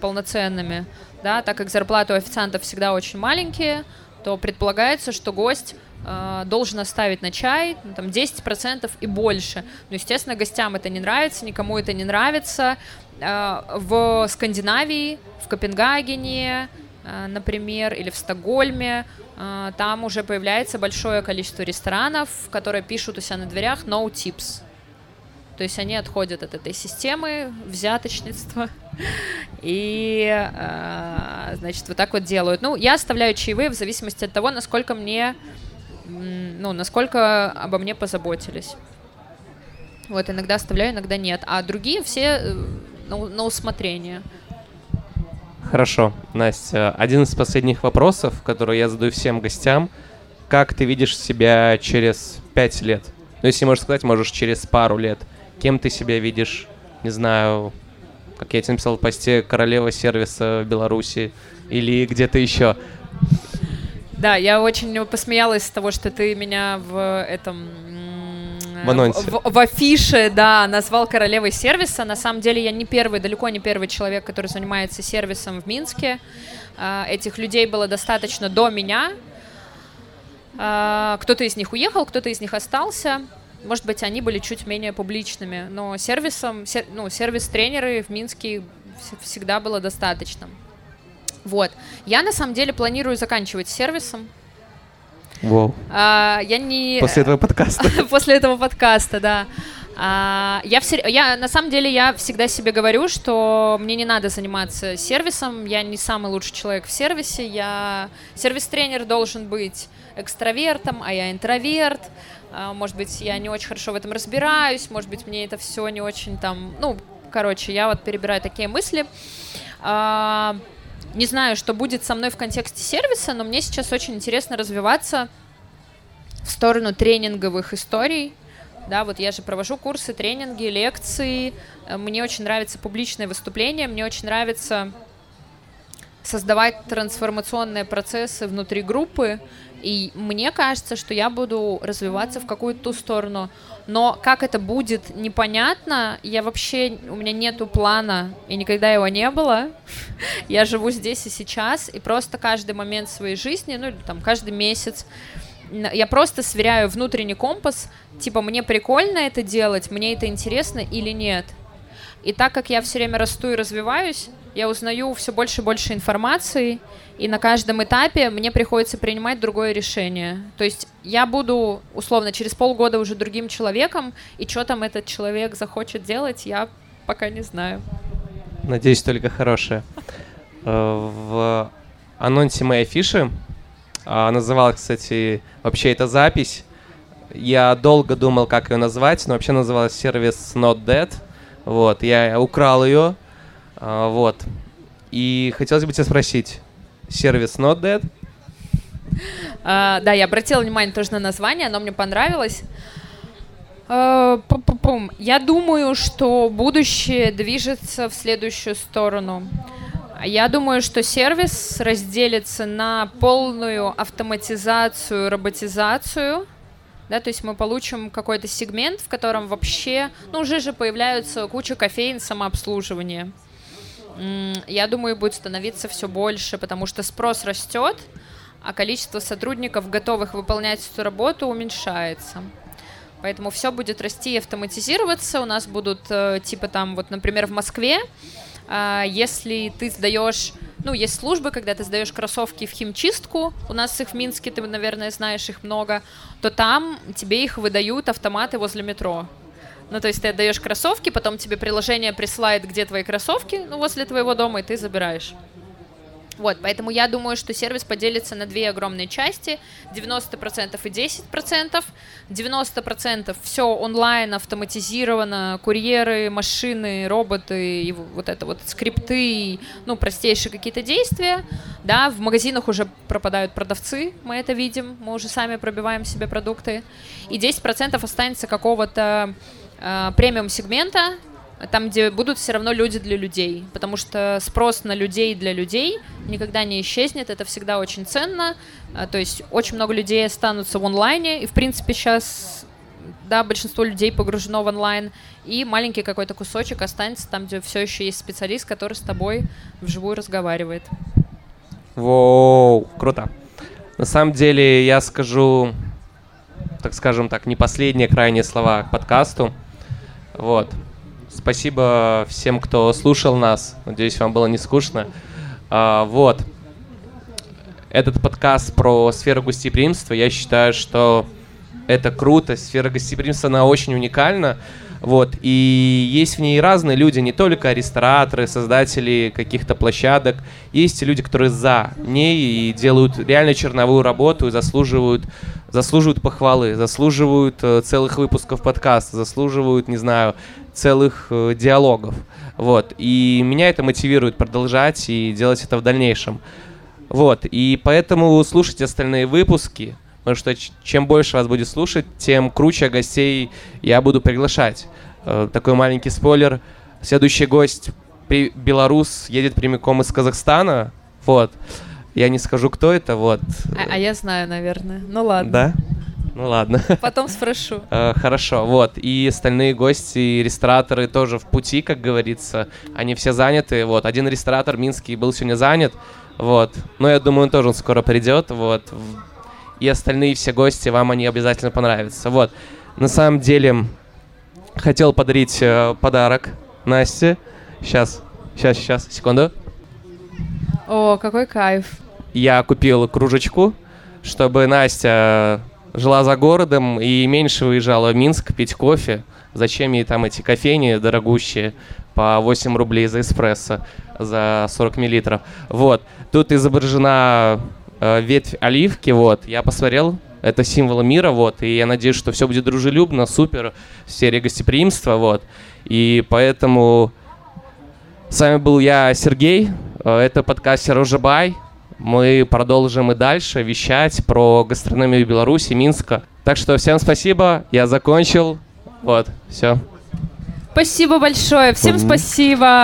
полноценными, да, так как зарплаты у официантов всегда очень маленькие, то предполагается, что гость э, должен оставить на чай ну, там 10% и больше. Ну, естественно, гостям это не нравится, никому это не нравится. Э, в Скандинавии, в Копенгагене, э, например, или в Стокгольме, там уже появляется большое количество ресторанов, которые пишут у себя на дверях «no tips». То есть они отходят от этой системы взяточничества и, э, значит, вот так вот делают. Ну, я оставляю чаевые в зависимости от того, насколько мне, ну, насколько обо мне позаботились. Вот, иногда оставляю, иногда нет. А другие все э, на усмотрение. Хорошо, Настя. Один из последних вопросов, который я задаю всем гостям. Как ты видишь себя через пять лет? Ну, если можешь сказать, можешь через пару лет. Кем ты себя видишь? Не знаю, как я тебе написал в посте, королева сервиса в Беларуси или где-то еще. Да, я очень посмеялась с того, что ты меня в этом в анонсе. В, в, афише, да, назвал королевой сервиса. На самом деле я не первый, далеко не первый человек, который занимается сервисом в Минске. Uh, этих людей было достаточно до меня. Uh, кто-то из них уехал, кто-то из них остался. Может быть, они были чуть менее публичными, но сервисом, сер, ну, сервис-тренеры в Минске всегда было достаточно. Вот. Я на самом деле планирую заканчивать сервисом. Wow. А, я не... После этого подкаста. После этого подкаста, да. А, я, все, я на самом деле я всегда себе говорю, что мне не надо заниматься сервисом, я не самый лучший человек в сервисе, я сервис-тренер должен быть экстравертом, а я интроверт. А, может быть, я не очень хорошо в этом разбираюсь, может быть, мне это все не очень там, ну, короче, я вот перебираю такие мысли. А, не знаю, что будет со мной в контексте сервиса, но мне сейчас очень интересно развиваться в сторону тренинговых историй. Да, вот я же провожу курсы, тренинги, лекции. Мне очень нравится публичное выступление, мне очень нравится создавать трансформационные процессы внутри группы. И мне кажется, что я буду развиваться в какую-то ту сторону. Но как это будет, непонятно. Я вообще, у меня нету плана, и никогда его не было. Я живу здесь и сейчас, и просто каждый момент своей жизни, ну, или там каждый месяц, я просто сверяю внутренний компас, типа, мне прикольно это делать, мне это интересно или нет. И так как я все время расту и развиваюсь, я узнаю все больше и больше информации, и на каждом этапе мне приходится принимать другое решение. То есть я буду, условно, через полгода уже другим человеком, и что там этот человек захочет делать, я пока не знаю. Надеюсь, только хорошее. Э, в анонсе моей афиши а, называлась, кстати, вообще эта запись. Я долго думал, как ее назвать, но вообще называлась сервис Not Dead. Вот, я украл ее, а, вот. И хотелось бы тебя спросить, сервис Not Dead? А, да, я обратила внимание тоже на название, оно мне понравилось. А, я думаю, что будущее движется в следующую сторону. Я думаю, что сервис разделится на полную автоматизацию, роботизацию. Да, то есть мы получим какой-то сегмент, в котором вообще, ну, уже же появляются куча кофеин самообслуживания я думаю, будет становиться все больше, потому что спрос растет, а количество сотрудников, готовых выполнять эту работу, уменьшается. Поэтому все будет расти и автоматизироваться. У нас будут, э, типа там, вот, например, в Москве, э, если ты сдаешь, ну, есть службы, когда ты сдаешь кроссовки в химчистку, у нас их в Минске, ты, наверное, знаешь их много, то там тебе их выдают автоматы возле метро. Ну, то есть ты отдаешь кроссовки, потом тебе приложение присылает, где твои кроссовки, ну, возле твоего дома, и ты забираешь. Вот, поэтому я думаю, что сервис поделится на две огромные части, 90% и 10%. 90% все онлайн, автоматизировано, курьеры, машины, роботы, и вот это вот скрипты, ну, простейшие какие-то действия. Да, в магазинах уже пропадают продавцы, мы это видим, мы уже сами пробиваем себе продукты. И 10% останется какого-то э, премиум сегмента, там, где будут все равно люди для людей, потому что спрос на людей для людей никогда не исчезнет, это всегда очень ценно, а, то есть очень много людей останутся в онлайне, и, в принципе, сейчас, да, большинство людей погружено в онлайн, и маленький какой-то кусочек останется там, где все еще есть специалист, который с тобой вживую разговаривает. Воу, круто. На самом деле, я скажу, так скажем так, не последние крайние слова к подкасту. Вот. Спасибо всем, кто слушал нас. Надеюсь, вам было не скучно. А, вот. Этот подкаст про сферу гостеприимства. Я считаю, что это круто. Сфера гостеприимства, она очень уникальна. Вот. И есть в ней разные люди, не только рестораторы, создатели каких-то площадок. Есть люди, которые за ней и делают реально черновую работу и заслуживают, заслуживают похвалы, заслуживают э, целых выпусков подкаста, заслуживают, не знаю, целых э, диалогов. Вот. И меня это мотивирует продолжать и делать это в дальнейшем. Вот. И поэтому слушайте остальные выпуски потому что чем больше вас будет слушать, тем круче гостей я буду приглашать. Э, такой маленький спойлер. Следующий гость белорус едет прямиком из Казахстана. Вот. Я не скажу, кто это, вот. А, а я знаю, наверное. Ну ладно. Да? Ну ладно. Потом спрошу. Э, хорошо, вот. И остальные гости и рестораторы тоже в пути, как говорится. Они все заняты. Вот. Один ресторатор минский был сегодня занят. Вот. Но я думаю, он тоже скоро придет. Вот и остальные все гости, вам они обязательно понравятся. Вот. На самом деле, хотел подарить э, подарок Насте. Сейчас, сейчас, сейчас, секунду. О, какой кайф. Я купил кружечку, чтобы Настя жила за городом и меньше выезжала в Минск пить кофе. Зачем ей там эти кофейни дорогущие по 8 рублей за эспрессо за 40 миллилитров. Вот. Тут изображена э, ветвь оливки, вот, я посмотрел, это символ мира, вот, и я надеюсь, что все будет дружелюбно, супер, в серии гостеприимства, вот, и поэтому с вами был я, Сергей, э, это подкаст Сережа Бай, мы продолжим и дальше вещать про гастрономию Беларуси, Минска. Так что всем спасибо, я закончил, вот, все. Спасибо большое, всем спасибо.